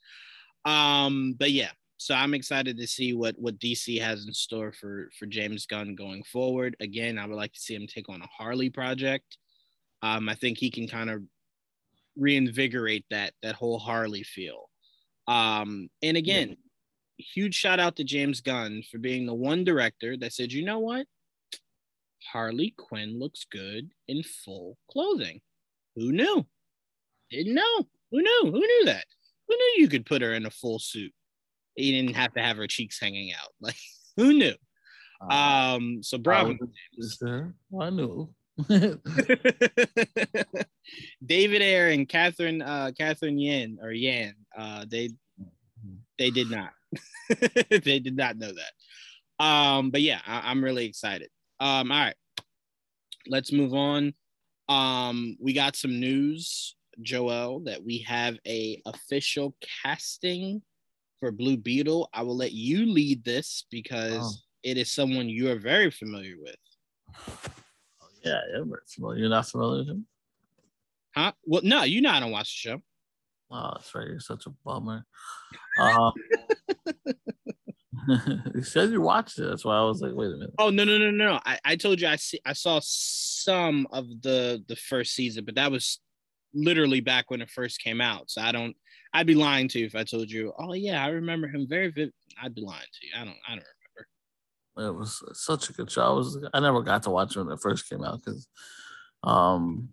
Um, but yeah, so I'm excited to see what what DC has in store for for James Gunn going forward. Again, I would like to see him take on a Harley project. Um, I think he can kind of reinvigorate that that whole Harley feel. Um, and again, huge shout out to James Gunn for being the one director that said, you know what? Harley Quinn looks good in full clothing. Who knew? Didn't know. Who knew? Who knew that? Who knew you could put her in a full suit? You didn't have to have her cheeks hanging out. Like, who knew? Uh, Um, so bravo. I knew. David Ayer and Catherine uh Catherine Yan or Yan uh they they did not. They did not know that. Um but yeah I, I'm really excited. Um all right. Let's move on. Um we got some news Joel that we have a official casting for Blue Beetle. I will let you lead this because Oh. it is someone you are very familiar with yeah, yeah, but well, you're not familiar with him. huh well no you know I don't watch the show Oh, that's right. You're such a bummer. Um, you said you watched it. That's why I was like, wait a minute. Oh no no no no! I, I told you I see I saw some of the the first season, but that was literally back when it first came out. So I don't. I'd be lying to you if I told you. Oh yeah, I remember him very vivid. I'd be lying to you. I don't. I don't remember. It was such a good show. I was I never got to watch it when it first came out because um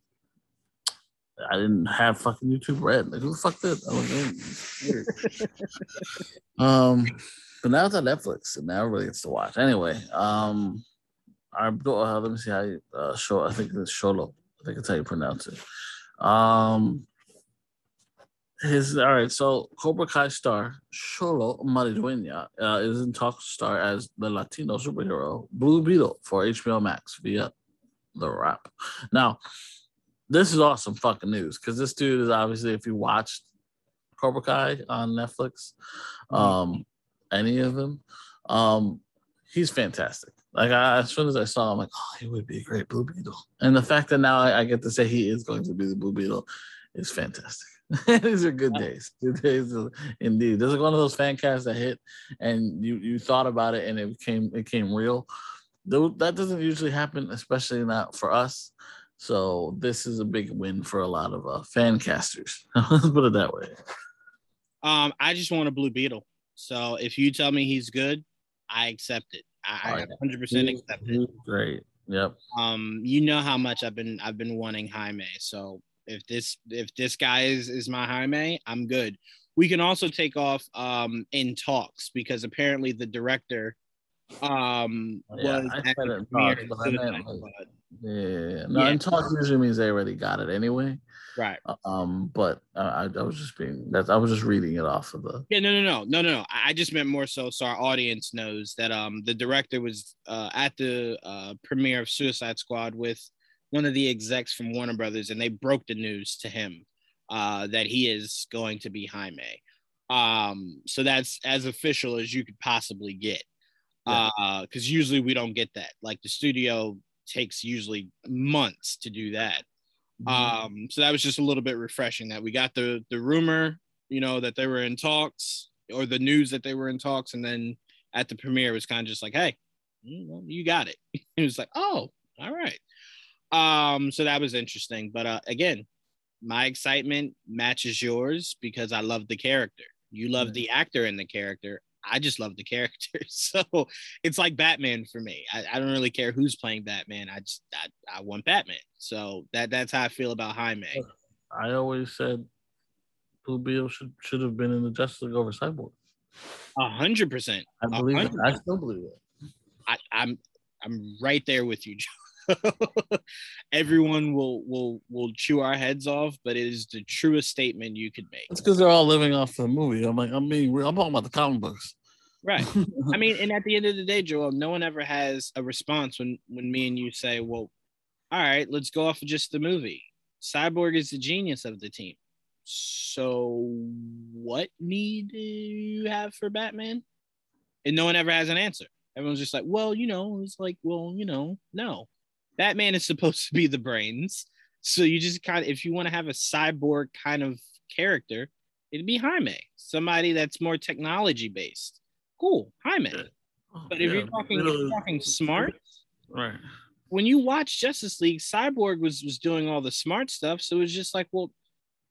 I didn't have fucking YouTube Red. Like who the fuck did? I was like, "Oh, um but now it's on Netflix and now everybody gets to watch. Anyway, um our uh, let me see how you uh show I think it's Sholo. I think it's how you pronounce it. Um his all right, so Cobra Kai star Xolo Maridueña uh, is in talks to star as the Latino superhero Blue Beetle for HBO Max via the Wrap. Now, this is awesome fucking news because this dude is obviously, if you watched Cobra Kai on Netflix, um, any of them, um, he's fantastic. Like I, as soon as I saw him, I'm like, oh, he would be a great Blue Beetle. And the fact that now I, I get to say he is going to be the Blue Beetle is fantastic. These are good days. Good days, indeed. This is one of those fan casts that hit, and you you thought about it, and it became it came real. That doesn't usually happen, especially not for us. So this is a big win for a lot of uh, fan casters. Let's put it that way. Um, I just want a Blue Beetle. So if you tell me he's good, I accept it. I, oh, 100 percent accept it. Great. Yep. Um, you know how much I've been I've been wanting Jaime. So if this if this guy is is my Jaime, I'm good. We can also take off um in talks because apparently the director um yeah, was I said it talks, but I meant like, yeah, no, yeah. in talks usually means they already got it anyway. Right. Um, but uh, I, I was just being that I was just reading it off of the. Yeah, no, no, no, no, no, no. I just meant more so so our audience knows that um the director was uh at the uh premiere of Suicide Squad with one of the execs from Warner Brothers, and they broke the news to him uh that he is going to be Jaime. Um, so that's as official as you could possibly get. Yeah. Uh, because usually we don't get that. Like the studio takes usually months to do that. Mm-hmm. Um, so that was just a little bit refreshing that we got the the rumor, you know, that they were in talks or the news that they were in talks, and then at the premiere it was kind of just like, hey, you got it. it was like, oh, all right. Um, so that was interesting. But uh, again, my excitement matches yours because I love the character. You love the actor in the character. I just love the character. So it's like Batman for me. I, I don't really care who's playing Batman. I just I, I want Batman. So that that's how I feel about Jaime. I always said Blue Beetle should should have been in the Justice League over Cyborg. A hundred percent. I believe 100%. it. I still believe it. I, I'm I'm right there with you, Joe. Everyone will will will chew our heads off, but it is the truest statement you could make. It's because they're all living off the movie. I'm like, I mean, I'm talking about the comic books. Right. I mean, and at the end of the day, Joel, no one ever has a response when when me and you say, "Well, all right, let's go off of just the movie." Cyborg is the genius of the team. So, what need do you have for Batman? And no one ever has an answer. Everyone's just like, well, you know, it's like, well, you know, no. Batman is supposed to be the brains. So you just kind of, if you want to have a cyborg kind of character, it'd be Jaime, somebody that's more technology based. Cool, Jaime. Yeah. Oh, but if yeah. you're talking, if you're talking smart, right? When you watch Justice League, Cyborg was was doing all the smart stuff, so it's just like, well,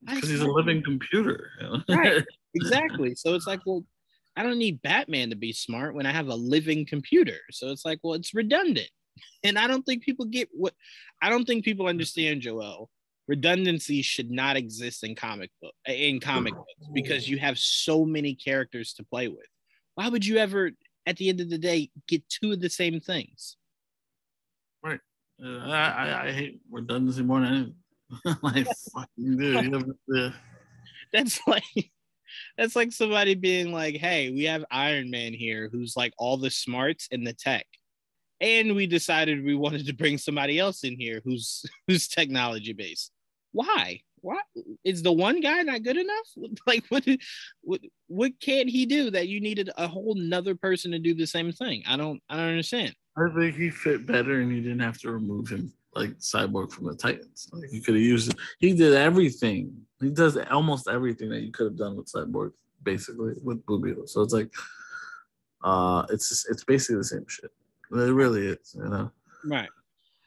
because he's a living computer. right, exactly. So it's like, well, I don't need Batman to be smart when I have a living computer. So it's like, well, it's redundant. And I don't think people get what I don't think people understand, Joel. Redundancy should not exist in comic book in comic books because you have so many characters to play with. Why would you ever, at the end of the day, get two of the same things? Right. Uh, I, I hate redundancy more than anything. like fucking dude. Yeah. That's like that's like somebody being like, "Hey, we have Iron Man here, who's like all the smarts and the tech." And we decided we wanted to bring somebody else in here who's who's technology based. Why? Why is the one guy not good enough? Like what, what what can't he do that you needed a whole nother person to do the same thing? I don't I don't understand. I think he fit better and you didn't have to remove him like Cyborg from the Titans. Like you could have used. He did everything. He does almost everything that you could have done with Cyborg, basically with Blue Beetle. So it's like, uh, it's just, it's basically the same shit. It really is, you know. Right.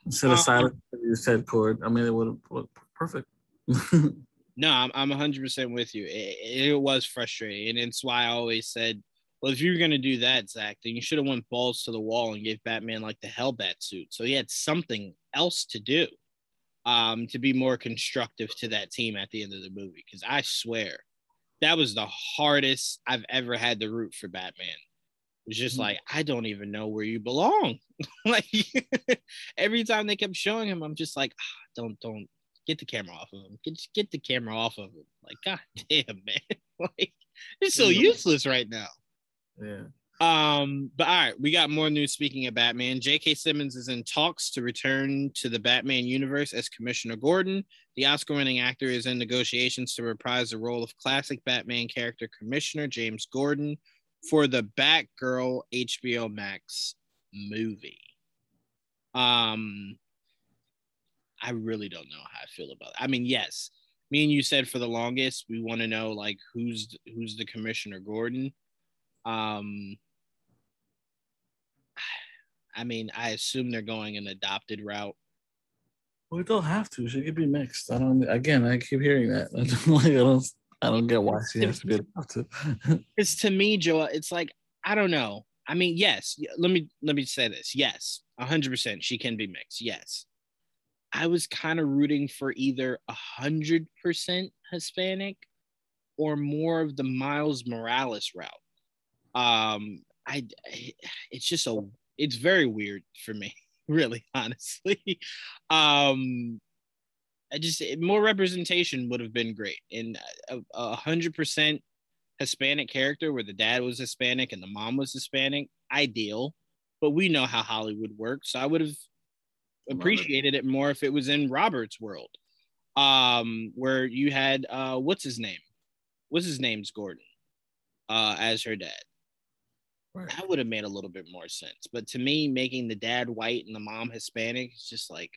Instead of um, silent, you said chord. I mean, it would have looked perfect. no, I'm I'm 100 percent with you. It, it, was frustrating, and it's why I always said, well, if you were gonna do that, Zack, then you should have went balls to the wall and gave Batman like the Hellbat suit, so he had something else to do, um, to be more constructive to that team at the end of the movie. Because I swear, that was the hardest I've ever had to root for Batman was just mm-hmm. like, I don't even know where you belong. like every time they kept showing him, I'm just like, ah, don't, don't get the camera off of him. Get, get the camera off of him. Like, God damn, man. like, it's so useless right now. Yeah. Um, but all right, we got more news speaking of Batman. J.K. Simmons is in talks to return to the Batman universe as Commissioner Gordon. The Oscar winning actor is in negotiations to reprise the role of classic Batman character Commissioner James Gordon, for the Batgirl HBO Max movie. Um, I really don't know how I feel about it. I mean, yes, me and you said for the longest we want to know like who's who's the commissioner Gordon. Um, I mean, I assume they're going an adopted route. We don't have to. She could be mixed. I don't. Again, I keep hearing that. I don't. I don't. I don't get why she has to be. It's to me, Joe. It's like I don't know. I mean, yes. Let me let me say this. Yes, hundred percent. She can be mixed. Yes. I was kind of rooting for either hundred percent Hispanic or more of the Miles Morales route. Um, I. It's just a. It's very weird for me, really, honestly. um, I just more representation would have been great. And a hundred percent Hispanic character where the dad was Hispanic and the mom was Hispanic, ideal. But we know how Hollywood works. So I would have appreciated it. it more if it was in Robert's world. Um, where you had uh what's his name? What's his name's Gordon uh as her dad. Right. That would have made a little bit more sense. But to me, making the dad white and the mom Hispanic is just like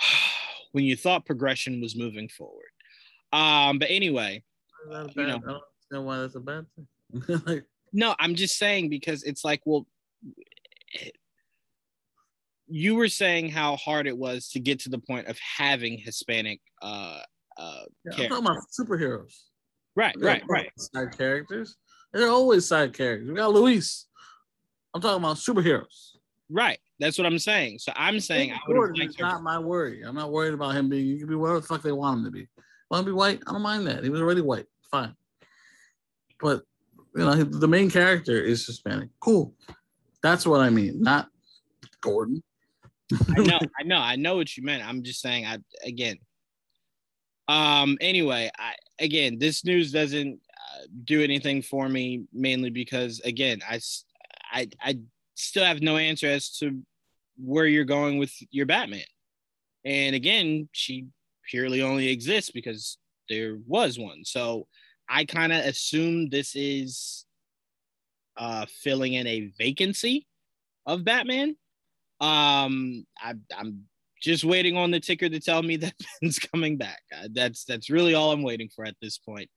when you thought progression was moving forward. Um, but anyway, you know, I don't know why that's a bad thing. like, no, I'm just saying because it's like, well, you were saying how hard it was to get to the point of having Hispanic uh uh yeah, I'm talking about superheroes. Right, right, right. Side characters. They're always side characters. We got Luis. I'm talking about superheroes. Right. That's what I'm saying. So I'm saying I would It's not my worry. I'm not worried about him being. He can be whatever the fuck they want him to be. Want to be white? I don't mind that. He was already white. Fine. But you know, the main character is Hispanic. Cool. That's what I mean. Not Gordon. I know. I know. I know what you meant. I'm just saying. I again. Um. Anyway, I again, this news doesn't uh, do anything for me, mainly because again, I, I, I still have no answer as to where you're going with your Batman. And again, she purely only exists because there was one. So I kind of assume this is uh, filling in a vacancy of Batman. Um, I, I'm just waiting on the ticker to tell me that Ben's coming back. Uh, that's that's really all I'm waiting for at this point.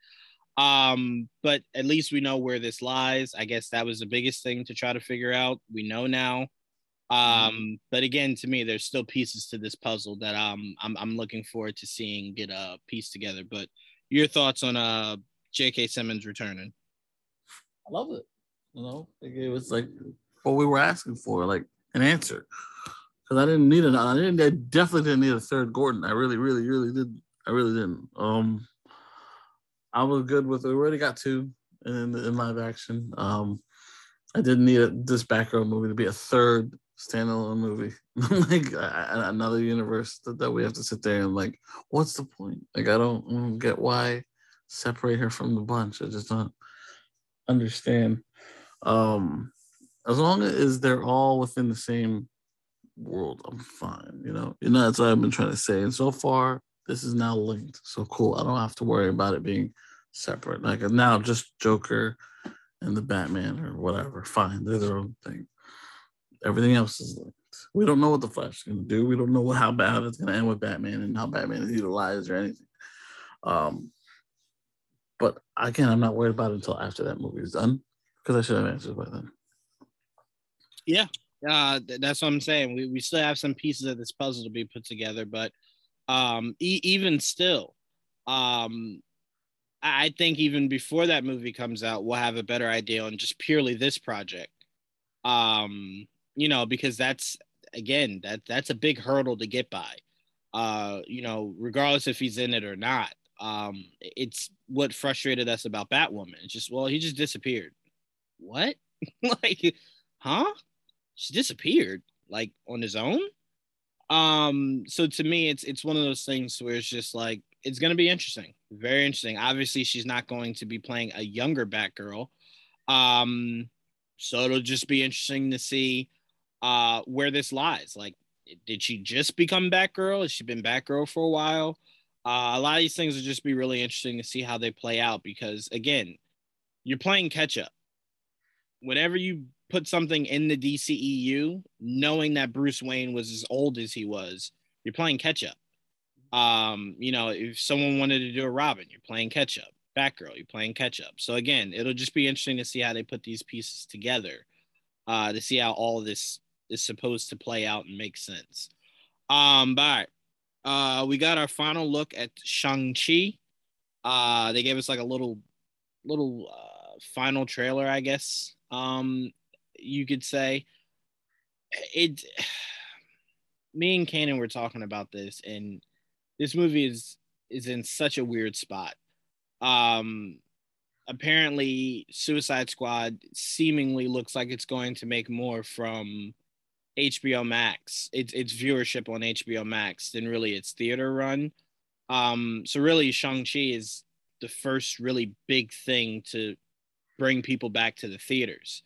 Um, but at least we know where this lies. I guess that was the biggest thing to try to figure out. We know now. Um, mm-hmm. but again, to me, there's still pieces to this puzzle that um, I'm I'm looking forward to seeing get a uh, piece together. But your thoughts on uh J.K. Simmons returning? I love it. You know, it was like what we were asking for, like an answer. Because I didn't need it. I didn't. I definitely didn't need a third Gordon. I really, really, really didn't. I really didn't. Um, I was good with it. We already got two in, in live action. Um, I didn't need a, this Batgirl movie to be a third standalone movie, like another universe that, that we have to sit there and like, what's the point? Like, I don't, I don't get why separate her from the bunch. I just don't understand. Um, as long as they're all within the same world, I'm fine. You know, you know that's what I've been trying to say. And so far, this is now linked. So cool. I don't have to worry about it being separate. Like now, just Joker and the Batman or whatever. Fine, they're their own thing. Everything else is linked. We don't know what the Flash is going to do. We don't know how bad it's going to end with Batman and how Batman is utilized or anything. Um, but again, I'm not worried about it until after that movie is done because I should have answers by then. Yeah, uh, that's what I'm saying. We, we still have some pieces of this puzzle to be put together, but um, e- even still, um, I think even before that movie comes out, we'll have a better idea on just purely this project. Um, you know, because that's again that that's a big hurdle to get by. Uh, you know, regardless if he's in it or not. Um, it's what frustrated us about Batwoman. It's just well, he just disappeared. What? like, huh? She disappeared like on his own. Um, so to me, it's it's one of those things where it's just like it's gonna be interesting, very interesting. Obviously, she's not going to be playing a younger Batgirl. Um, so it'll just be interesting to see uh where this lies. Like, did she just become Batgirl? Has she been Batgirl for a while? Uh, a lot of these things will just be really interesting to see how they play out because again, you're playing catch up. Whenever you put something in the DCEU, knowing that Bruce Wayne was as old as he was, you're playing catch up. Um, you know, if someone wanted to do a Robin, you're playing catch up. Batgirl, you're playing catch up. So again, it'll just be interesting to see how they put these pieces together, uh, to see how all this is supposed to play out and make sense. Um, but uh, we got our final look at Shang Chi. Uh, they gave us like a little, little uh, final trailer, I guess. Um, you could say it. Me and Kanan were talking about this, and this movie is is in such a weird spot. Um, apparently, Suicide Squad seemingly looks like it's going to make more from HBO Max, its its viewership on HBO Max than really its theater run. Um, so really, Shang Chi is the first really big thing to bring people back to the theaters,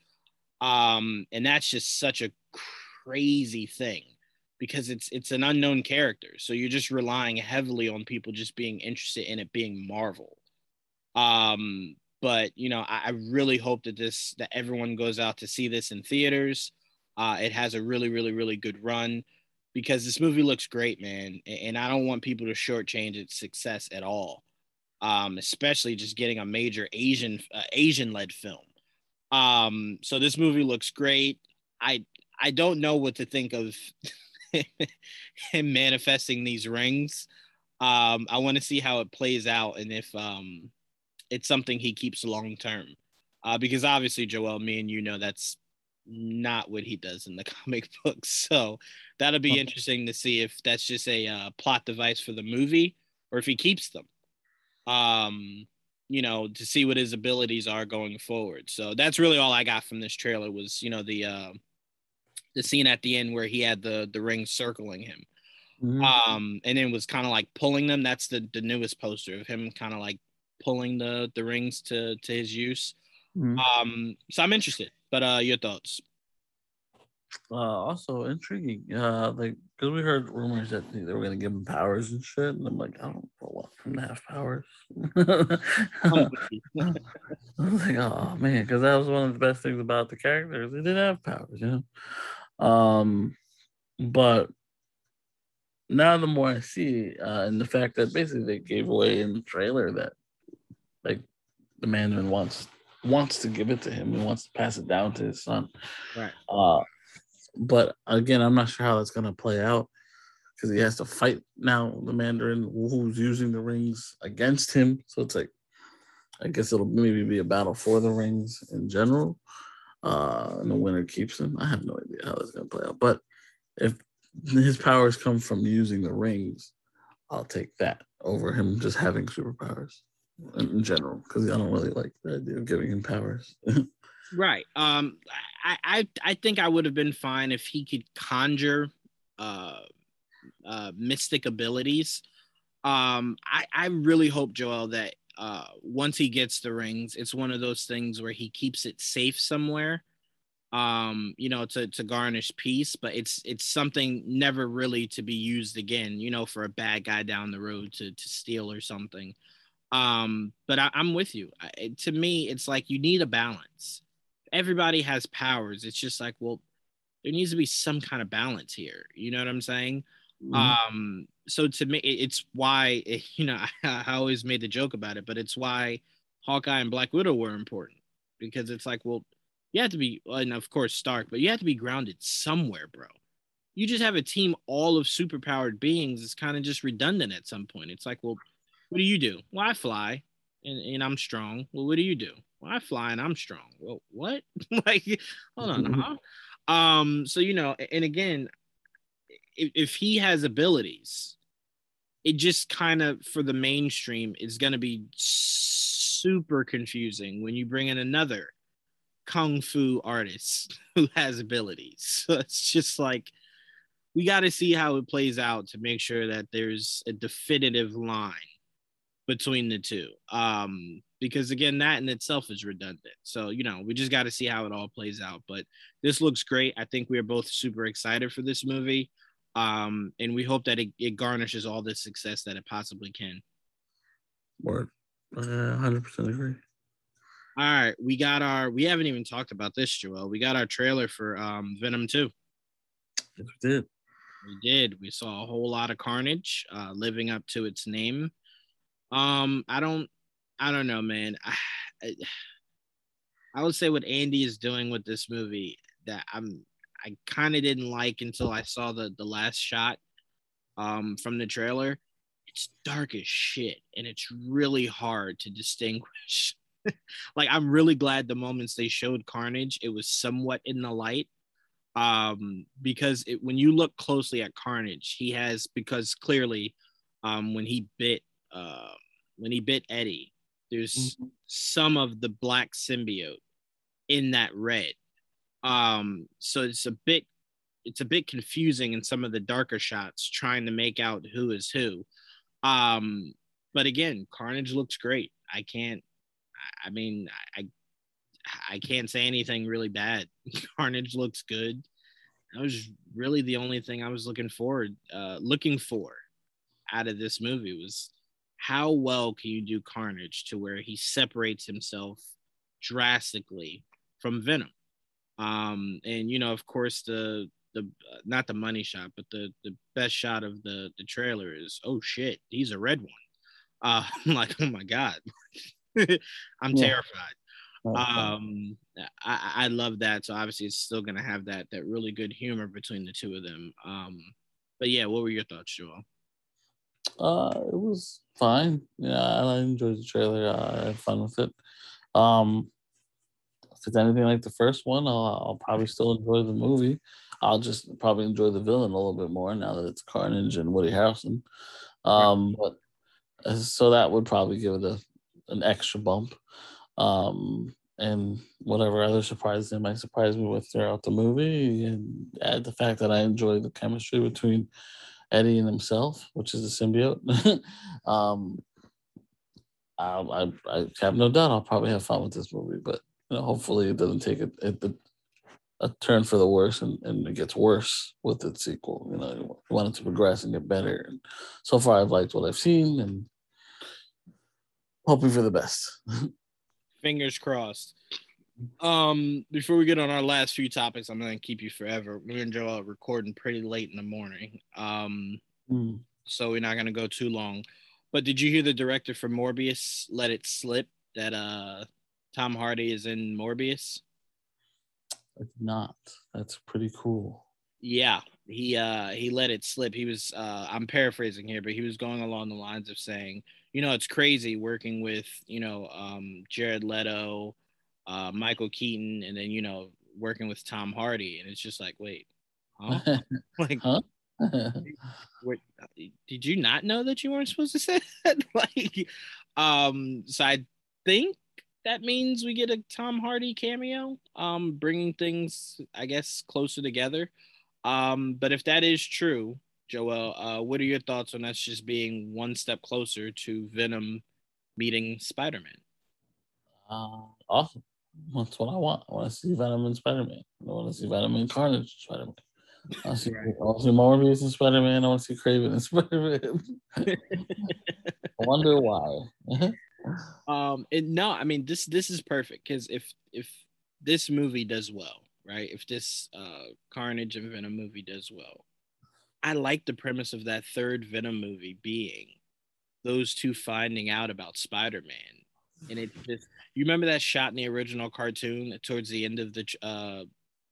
um, and that's just such a crazy thing because it's it's an unknown character. So you're just relying heavily on people just being interested in it being Marvel. Um, but you know, I, I really hope that this that everyone goes out to see this in theaters. Uh, it has a really, really, really good run because this movie looks great, man. And I don't want people to shortchange its success at all, um, especially just getting a major Asian uh, Asian led film. Um, so this movie looks great. I I don't know what to think of him manifesting these rings. Um, I want to see how it plays out and if um, it's something he keeps long term. Uh, because obviously, Joel, me and you know that's not what he does in the comic books. So that'll be interesting to see if that's just a uh, plot device for the movie or if he keeps them. Um, you know, to see what his abilities are going forward. So that's really all I got from this trailer was, you know, the uh, the scene at the end where he had the the ring circling him. Mm-hmm. Um, and then was kind of like pulling them. That's the the newest poster of him kind of like pulling the the rings to to his use. Mm-hmm. Um, so I'm interested. But uh, your thoughts? Uh, also intriguing. Uh, like because we heard rumors that they were gonna give him powers and shit, and I'm like, I don't want him to have powers. I was like, oh man, because that was one of the best things about the characters. They didn't have powers, you know. Um, but now the more I see, uh, and the fact that basically they gave away in the trailer that like the Mandarin wants wants to give it to him and wants to pass it down to his son. Right. Uh, but again, I'm not sure how that's gonna play out because he has to fight now the Mandarin who's using the rings against him. So it's like, I guess it'll maybe be a battle for the rings in general. Uh, and the winner keeps them. I have no idea how that's gonna play out. But if his powers come from using the rings, I'll take that over him just having superpowers in general because I don't really like the idea of giving him powers. right. Um. I, I I think I would have been fine if he could conjure uh, uh mystic abilities. Um. I I really hope Joel that uh once he gets the rings, it's one of those things where he keeps it safe somewhere um you know to to garnish peace but it's it's something never really to be used again you know for a bad guy down the road to to steal or something um, but I, am with you. I, to me, it's like you need a balance. Everybody has powers. It's just like, well, there needs to be some kind of balance here. You know what I'm saying? Mm-hmm. Um, so to me, it's why you know I, I always made the joke about it, but it's why Hawkeye and Black Widow were important because it's like, well, you have to be, and of course Stark, but you have to be grounded somewhere, bro. You just have a team all of superpowered beings. It's kind of just redundant at some point. It's like, well, what do you do? Well, I fly and, and I'm strong. Well, what do you do? Well, I fly and I'm strong. Well, what? like, hold on. Mm-hmm. Huh? Um, so you know, and again, if, if he has abilities, it just kind of for the mainstream is going to be super confusing when you bring in another kung fu artist who has abilities. So it's just like we got to see how it plays out to make sure that there's a definitive line between the two. Um, because again, that in itself is redundant. So, you know, we just got to see how it all plays out. But this looks great. I think we are both super excited for this movie. Um, and we hope that it, it garnishes all the success that it possibly can. Word. Uh, 100% agree. All right, we got our. We haven't even talked about this, Joel. We got our trailer for um, Venom Two. Yes, we did. We did. We saw a whole lot of carnage, uh, living up to its name. Um, I don't, I don't know, man. I, I, I would say what Andy is doing with this movie that I'm, I kind of didn't like until I saw the the last shot, um, from the trailer. It's dark as shit, and it's really hard to distinguish. like I'm really glad the moments they showed Carnage, it was somewhat in the light um, because it, when you look closely at Carnage, he has because clearly, um, when he bit, uh, when he bit Eddie, there's mm-hmm. some of the black symbiote in that red. Um, so it's a bit, it's a bit confusing in some of the darker shots trying to make out who is who. Um, but again, Carnage looks great. I can't. I mean, I I can't say anything really bad. Carnage looks good. That was really the only thing I was looking forward, uh, looking for out of this movie was how well can you do Carnage to where he separates himself drastically from Venom. Um, and you know, of course, the the uh, not the money shot, but the the best shot of the the trailer is oh shit, he's a red one. Uh, I'm like, oh my god, I'm yeah. terrified. Um, I, I love that. So obviously, it's still gonna have that that really good humor between the two of them. Um, but yeah, what were your thoughts, Joel? Uh, it was fine. Yeah, I enjoyed the trailer. I had fun with it. Um, if it's anything like the first one, I'll, I'll probably still enjoy the movie. I'll just probably enjoy the villain a little bit more now that it's Carnage and Woody Harrelson. Um, but uh, so that would probably give it a an extra bump um, and whatever other surprises they might surprise me with throughout the movie, and add the fact that I enjoy the chemistry between Eddie and himself, which is a symbiote. um, I, I, I, have no doubt I'll probably have fun with this movie, but you know, hopefully it doesn't take a, a, a turn for the worse and, and it gets worse with its sequel. You know, you want it to progress and get better. And so far, I've liked what I've seen and hoping for the best. Fingers crossed. Um, before we get on our last few topics, I'm gonna keep you forever. Me and Joe are recording pretty late in the morning. Um, mm. so we're not gonna go too long. But did you hear the director for Morbius let it slip that uh Tom Hardy is in Morbius? I did not. That's pretty cool. Yeah, he uh he let it slip. He was uh I'm paraphrasing here, but he was going along the lines of saying you know, it's crazy working with, you know, um, Jared Leto, uh, Michael Keaton, and then, you know, working with Tom Hardy. And it's just like, wait, huh? like, huh? what, did you not know that you weren't supposed to say that? like, um, so I think that means we get a Tom Hardy cameo, um, bringing things, I guess, closer together. Um, but if that is true, Joel, uh, what are your thoughts on us just being one step closer to Venom meeting Spider Man? Uh, awesome. That's what I want. I want to see Venom and Spider Man. I want to see Venom and Carnage Spider Man. I want to see, see Morbius and Spider Man. I want to see Kraven and Spider Man. I wonder why. um, and no, I mean this this is perfect because if if this movie does well, right? If this uh Carnage and Venom movie does well, I like the premise of that third Venom movie being those two finding out about Spider Man, and it just you remember that shot in the original cartoon towards the end of the uh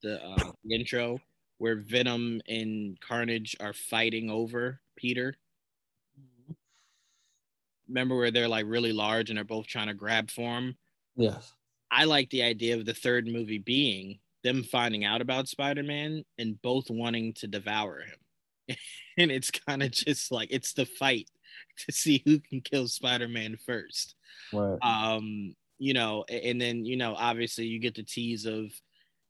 the, uh, intro where Venom and Carnage are fighting over Peter. Remember where they're like really large and they're both trying to grab for him? Yes. I like the idea of the third movie being them finding out about Spider Man and both wanting to devour him. and it's kind of just like it's the fight to see who can kill Spider-Man first. Right. Um, you know, and then you know, obviously you get the tease of,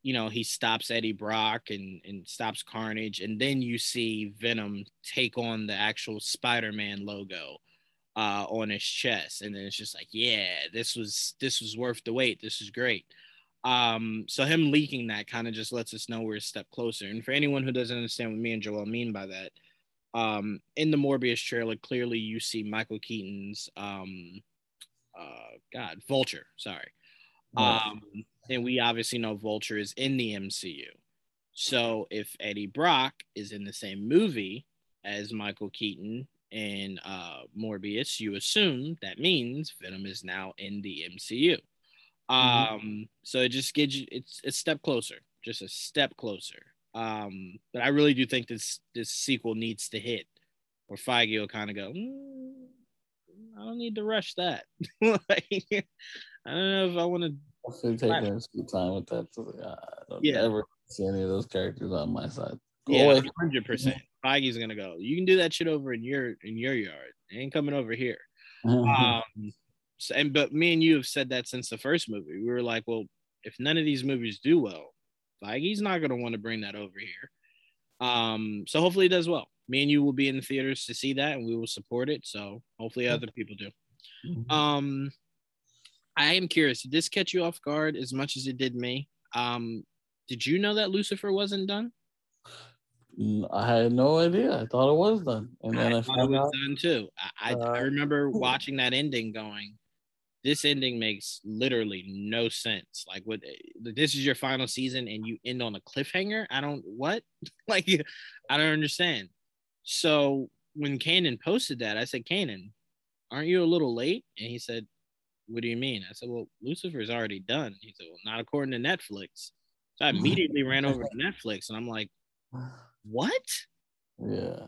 you know, he stops Eddie Brock and and stops Carnage, and then you see Venom take on the actual Spider-Man logo uh on his chest, and then it's just like, yeah, this was this was worth the wait. This is great. Um, so him leaking that kind of just lets us know we're a step closer. And for anyone who doesn't understand what me and Joel mean by that, um, in the Morbius trailer, clearly you see Michael Keaton's um, uh, God, Vulture. Sorry. Um, and we obviously know Vulture is in the MCU. So if Eddie Brock is in the same movie as Michael Keaton and uh, Morbius, you assume that means Venom is now in the MCU. Mm-hmm. Um, so it just gives you it's a step closer, just a step closer. Um, but I really do think this this sequel needs to hit, or Feige will kind of go, mm, I don't need to rush that. like, I don't know if I want to. I'll take some time with that. So, I don't yeah. ever see any of those characters on my side. Go yeah, hundred percent. Feige's gonna go. You can do that shit over in your in your yard. It ain't coming over here. um, so, and but me and you have said that since the first movie. We were like, well, if none of these movies do well, Feige's not gonna want to bring that over here. Um, so hopefully it does well. Me and you will be in the theaters to see that, and we will support it. So hopefully other people do. Mm-hmm. Um, I am curious. Did this catch you off guard as much as it did me? Um, did you know that Lucifer wasn't done? I had no idea. I thought it was done, and then I, I found it was out. done too. I, uh, I remember watching that ending, going, "This ending makes literally no sense. Like, what? This is your final season, and you end on a cliffhanger. I don't what? like, I don't understand." So when Kanan posted that, I said, "Kanan, aren't you a little late?" And he said, "What do you mean?" I said, "Well, Lucifer's already done." He said, "Well, not according to Netflix." So I immediately ran over to Netflix, and I'm like what? Yeah.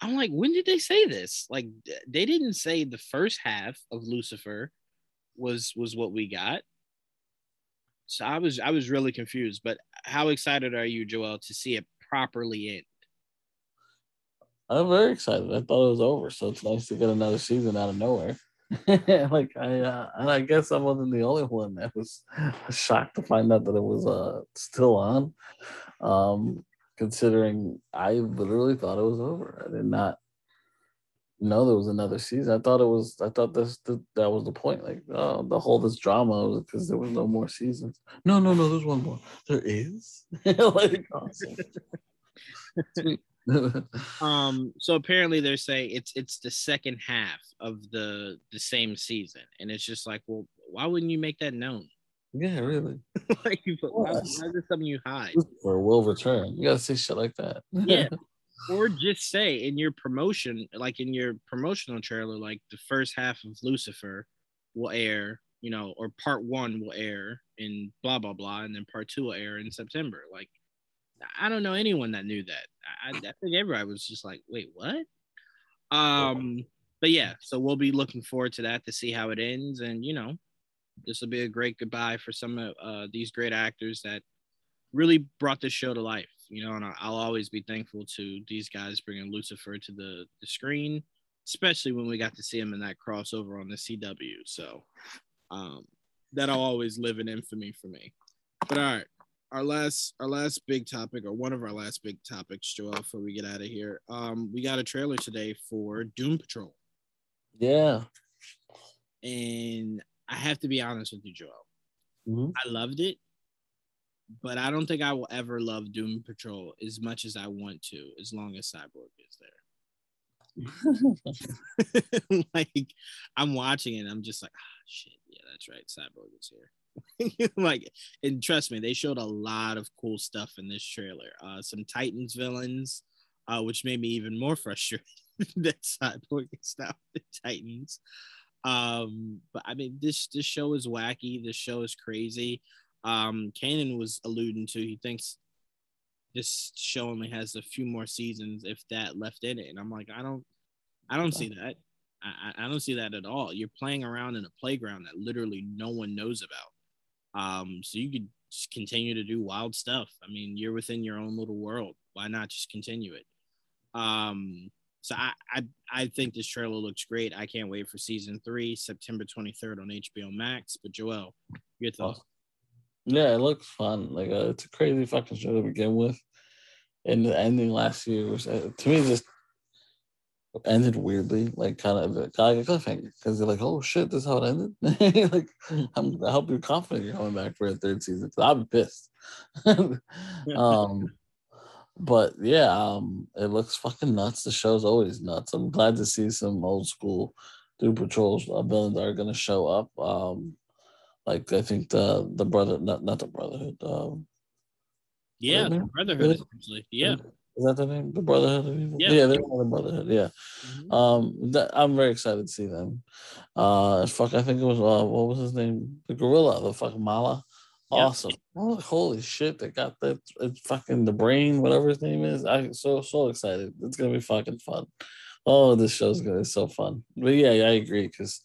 I'm like, when did they say this? Like, they didn't say the first half of Lucifer was was what we got. So I was I was really confused. But how excited are you, Joel, to see it properly end? I'm very excited. I thought it was over, so it's nice to get another season out of nowhere. like I, uh, and I guess I wasn't the only one that was shocked to find out that it was uh still on. Um, considering I literally thought it was over. I did not know there was another season. I thought it was. I thought this that, that was the point. Like uh, the whole this drama was because there was no more seasons. No, no, no. There's one more. There is. like awesome. um. So apparently they're saying it's it's the second half of the the same season, and it's just like, well, why wouldn't you make that known? Yeah, really. like, why, why is this something you hide? Or will return. You gotta say shit like that. yeah. Or just say in your promotion, like in your promotional trailer, like the first half of Lucifer will air, you know, or part one will air in blah blah blah, and then part two will air in September. Like, I don't know anyone that knew that. I, I think everybody was just like, wait, what? Um, but yeah, so we'll be looking forward to that to see how it ends, and you know, this will be a great goodbye for some of uh, these great actors that really brought this show to life. You know, and I'll always be thankful to these guys bringing Lucifer to the, the screen, especially when we got to see him in that crossover on the CW. So um, that'll always live in infamy for me. But all right, our last our last big topic, or one of our last big topics, Joel, before we get out of here, um, we got a trailer today for Doom Patrol. Yeah. And I have to be honest with you, Joel. Mm-hmm. I loved it, but I don't think I will ever love Doom Patrol as much as I want to, as long as Cyborg is there. like I'm watching it, I'm just like, ah, shit, yeah, that's right, Cyborg is here. like, and trust me, they showed a lot of cool stuff in this trailer. Uh, some Titans villains, uh, which made me even more frustrated that Cyborg is now the Titans. Um, but I mean, this this show is wacky. This show is crazy. Um, Kanan was alluding to he thinks this show only has a few more seasons, if that, left in it. And I'm like, I don't, I don't see that. I, I don't see that at all. You're playing around in a playground that literally no one knows about. Um, so you could just continue to do wild stuff. I mean, you're within your own little world. Why not just continue it? Um, so I, I I think this trailer looks great. I can't wait for season three, September 23rd on HBO Max. But Joel, your thoughts? Yeah, it looks fun. Like uh, it's a crazy fucking show to begin with, and the ending last year was uh, to me just ended weirdly, like kind of like a cliffhanger because they're like, "Oh shit, this is how it ended." like, I'm, I hope you're confident you're coming back for a third season. I'm pissed. um, but yeah, um, it looks fucking nuts. The show's always nuts. I'm glad to see some old school Doom Patrols uh, villains are gonna show up. Um, like I think the the brother, not not the Brotherhood, um, Yeah, the Brotherhood essentially. Yeah. Is that the name? The Brotherhood of Evil? Yeah. Yeah, they're the Brotherhood. Yeah. Mhm. Um, that, I'm very excited to see them. Uh, fuck, I think it was uh, what was his name? The gorilla, the fucking Mallah. Yeah. Awesome. Oh, holy shit! They got that. It's fucking the brain, whatever his name is. I'm so so excited. It's gonna be fucking fun. Oh, this show's gonna be so fun. But yeah, yeah I agree because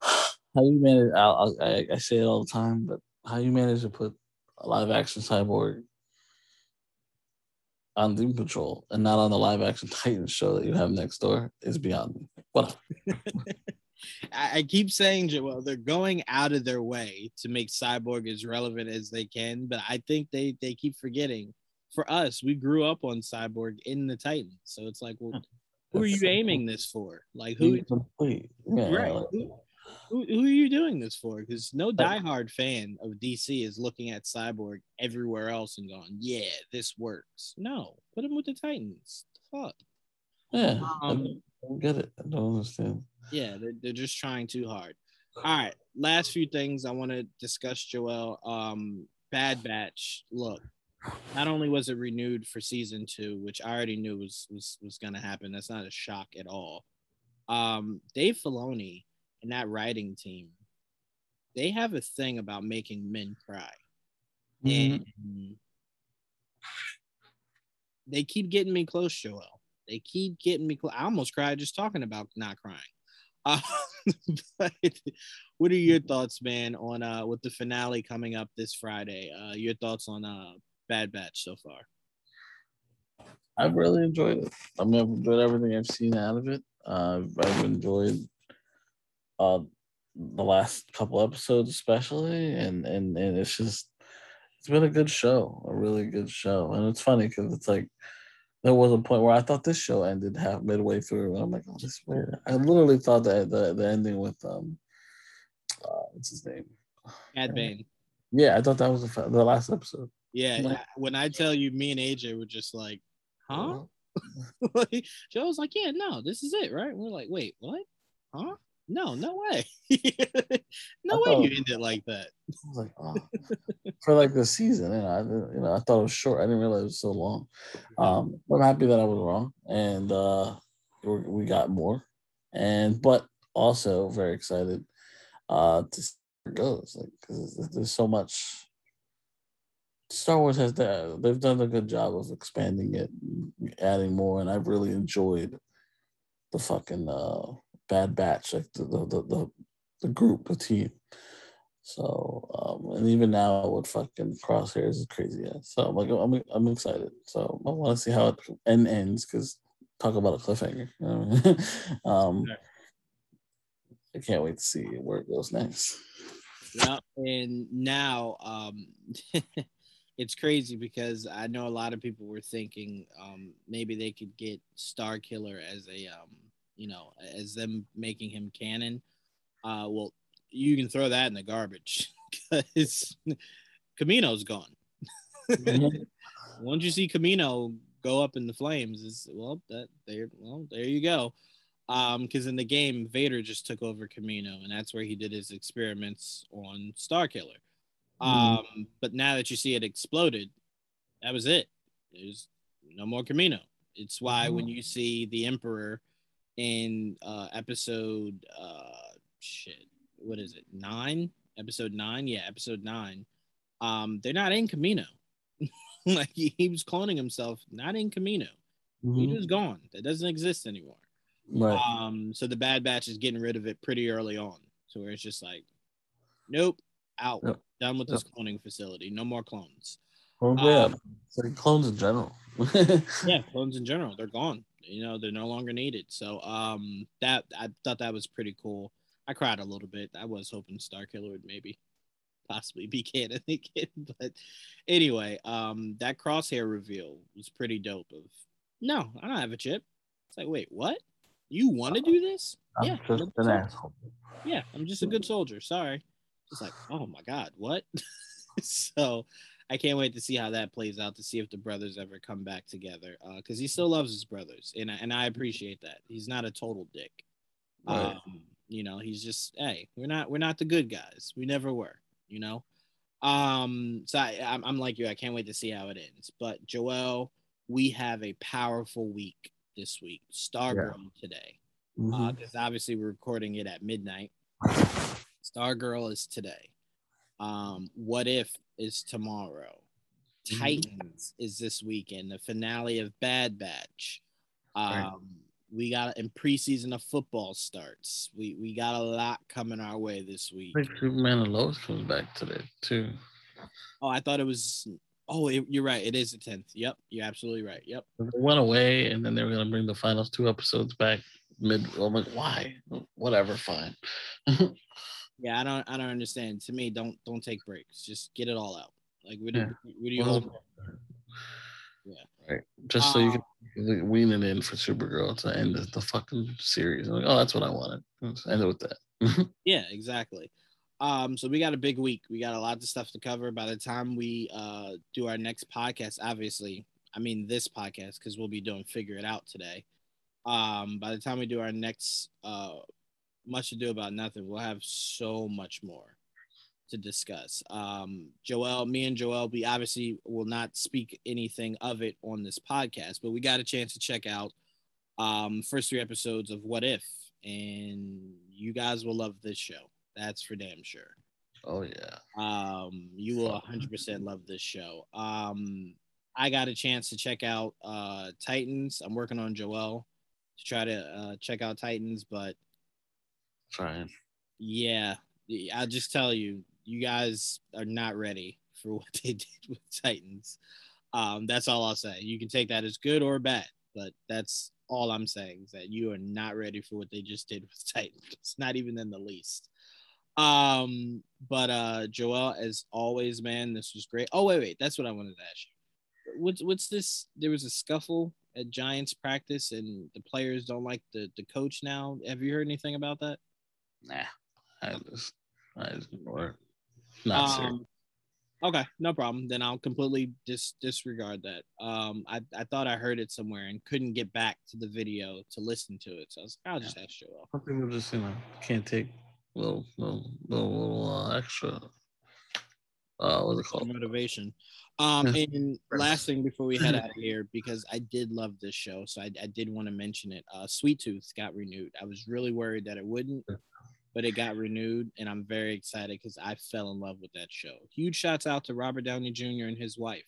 how you manage. I, I I say it all the time, but how you manage to put a live action cyborg on Doom Patrol and not on the live action Titan show that you have next door is beyond me. What? I, I keep saying, Joel, they're going out of their way to make Cyborg as relevant as they can, but I think they they keep forgetting. For us, we grew up on Cyborg in the Titans, so it's like, well, who are you aiming this for? Like, who? Complete. Yeah, Right. like- Who, who, who are you doing this for? Because no diehard fan of DC is looking at Cyborg everywhere else and going, "Yeah, this works." No, put him with the Titans. Fuck. yeah. Um, I don't get it. I don't understand. Yeah, they're, they're just trying too hard. All right, last few things I want to discuss, Joel. Um, Bad Batch. Look, not only was it renewed for season two, which I already knew was was was going to happen. That's not a shock at all. Um, Dave Filoni and that writing team, they have a thing about making men cry, Mhm. and they keep getting me close, Joel. They keep getting me close. I almost cried just talking about not crying. Uh, what are your thoughts, man, on uh with the finale coming up this Friday? Uh, your thoughts on uh Bad Batch so far? I've really enjoyed it. I mean, I've enjoyed everything I've seen out of it. Uh, I've enjoyed uh, the last couple episodes, especially, and and and it's just it's been a good show, a really good show. And it's funny because it's like there was a point where I thought this show ended half midway through, and I'm like, oh, this is weird. I literally thought that the the ending with um, uh, what's his name? Cad Bane. Yeah, I thought that was the, the last episode. Yeah, Like- when I tell you, me and AJ were just like, huh? Joe was like, yeah, no, this is it, right? We're like, wait, what? Huh? No, no way. no I way thought- you ended like that. I was like, oh, for like the season, you know, I you know, I thought it was short. I didn't realize it was so long. Um, I'm happy that I was wrong, and uh, we we got more, and but also very excited uh to see where it goes, like because there's so much. Star Wars has that they've done a good job of expanding it, adding more, and I've really enjoyed the fucking uh Bad Batch, like the the the, the, the group, the team. So um, and even now with fucking crosshairs is crazy. Yeah. So I'm like I'm I'm excited. So I want to see how it end ends because talk about a cliffhanger. You know I mean? um, I can't wait to see where it goes next. Yeah, and now um it's crazy because I know a lot of people were thinking um maybe they could get Star Killer as a um you know as them making him canon. Uh well you can throw that in the garbage because Kamino's gone. Once you see Kamino go up in the flames, is well that there well there you go. Um, because in the game, Vader just took over Kamino, and that's where he did his experiments on Star Killer. Um, Mhm. but now that you see it exploded, that was it. There's no more Kamino. It's why when you see the Emperor in uh episode uh shit, what is it? Nine? Episode nine? Yeah, episode nine. Um, they're not in Kamino. like he, he was cloning himself, not in Kamino. He Mhm. was gone. That doesn't exist anymore. Right. Um, so the Bad Batch is getting rid of it pretty early on, so where it's just like, nope, out, Yep. done with this cloning facility, no more clones. Well, yeah. um, like clones in general. Yeah, clones in general, they're gone. You know, they're no longer needed. So um, that I thought that was pretty cool. I cried a little bit. I was hoping Star Killer would maybe possibly be canon again, but anyway, um, that crosshair reveal was pretty dope. Of no, I don't have a chip. It's like, wait, what? You want to do this? I'm yeah, just an asshole. yeah, I'm just a good soldier. Sorry. It's like, oh my God, what? so I can't wait to see how that plays out to see if the brothers ever come back together. Uh, because he still loves his brothers, and I, and I appreciate that. He's not a total dick. Right. Um, you know, he's just, hey, we're not we're not the good guys. We never were, you know. Um, so I, I'm, I'm like you. I can't wait to see how it ends. But Joel, we have a powerful week this week. Stargirl today, Mhm. because obviously we're recording it at midnight. Stargirl is today. Um, what if is tomorrow? Mhm. Titans is this weekend. The finale of Bad Batch. Um, Right. we got in preseason of football starts. We we got a lot coming our way this week. I think Superman and Lois comes back today too. Oh, I thought it was. Oh, it, you're right. It is the tenth. Yep, you're absolutely right. Yep. They went away, and then they were gonna bring the final two episodes back mid. I'm like, why? Whatever, fine. Yeah, I don't. I don't understand. To me, don't don't take breaks. Just get it all out. Like, what do, Yeah. what do you Well, hold? Yeah. Right. Just so you can wean it in for Supergirl to end the, fucking series. Like, oh, that's what I wanted. Let's end it with that. Yeah, exactly. Um, so we got a big week. We got a lot of stuff to cover. By the time we uh do our next podcast, obviously, I mean this podcast because we'll be doing figure it out today. Um, by the time we do our next uh much to do about nothing, we'll have so much more to discuss. Um, Joel, me and Joel, we obviously will not speak anything of it on this podcast, but we got a chance to check out um first three episodes of What If, and you guys will love this show. That's for damn sure. oh yeah. Um, you will 100% love this show. Um, I got a chance to check out uh Titans. I'm working on Joel to try to uh, check out Titans, but Trying. yeah, I'll just tell you, you guys are not ready for what they did with Titans. Um, that's all I'll say. You can take that as good or bad, but that's all I'm saying is that you are not ready for what they just did with Titans. Not even in the least. Um, but uh Joel, as always, man, this was great. Oh, wait, wait, that's what I wanted to ask you. What's what's this? There was a scuffle at Giants practice, and the players don't like the the coach now. Have you heard anything about that? Nah. I just I just ignore it. Not serious. Um, okay, no problem. Then I'll completely dis- disregard that. Um, I, I thought I heard it somewhere and couldn't get back to the video to listen to it. So I was like, I'll just ask Joel. Some people just, you know, can't take little little little, little uh, extra uh what's it called? Motivation. Um, and last thing before we head out of here, because I did love this show, so I, I did want to mention it. Uh, Sweet Tooth got renewed. I was really worried that it wouldn't, but it got renewed, and I'm very excited because I fell in love with that show. Huge shouts out to Robert Downey Jr. and his wife.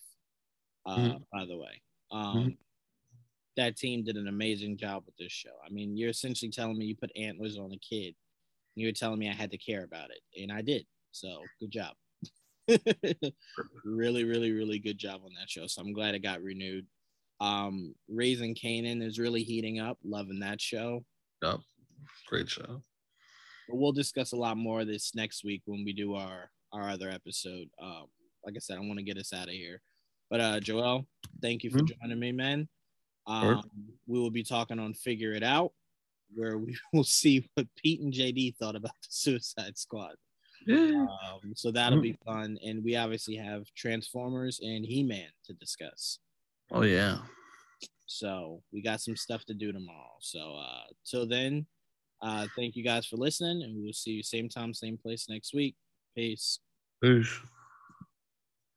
Uh, Mhm. by the way, um, that team did an amazing job with this show. I mean, you're essentially telling me you put antlers on a kid. And you're telling me I had to care about it, and I did. So good job. really, really, really good job on that show. So I'm glad it got renewed. Um, Raising Kanan is really heating up. Loving that show. Yup. Great show. But we'll discuss a lot more of this next week when we do our our other episode. Um, like I said, I want to get us out of here. But uh, Joel, thank you for Mhm. joining me, man. Sure. Um, we will be talking on Figure It Out, where we will see what Pete and JD thought about the Suicide Squad. Um, so that'll be fun. And we obviously have Transformers and He Man to discuss. Oh yeah. So we got some stuff to do tomorrow. So uh, till then, uh, thank you guys for listening, and we will see you same time, same place next week. Peace. Peace.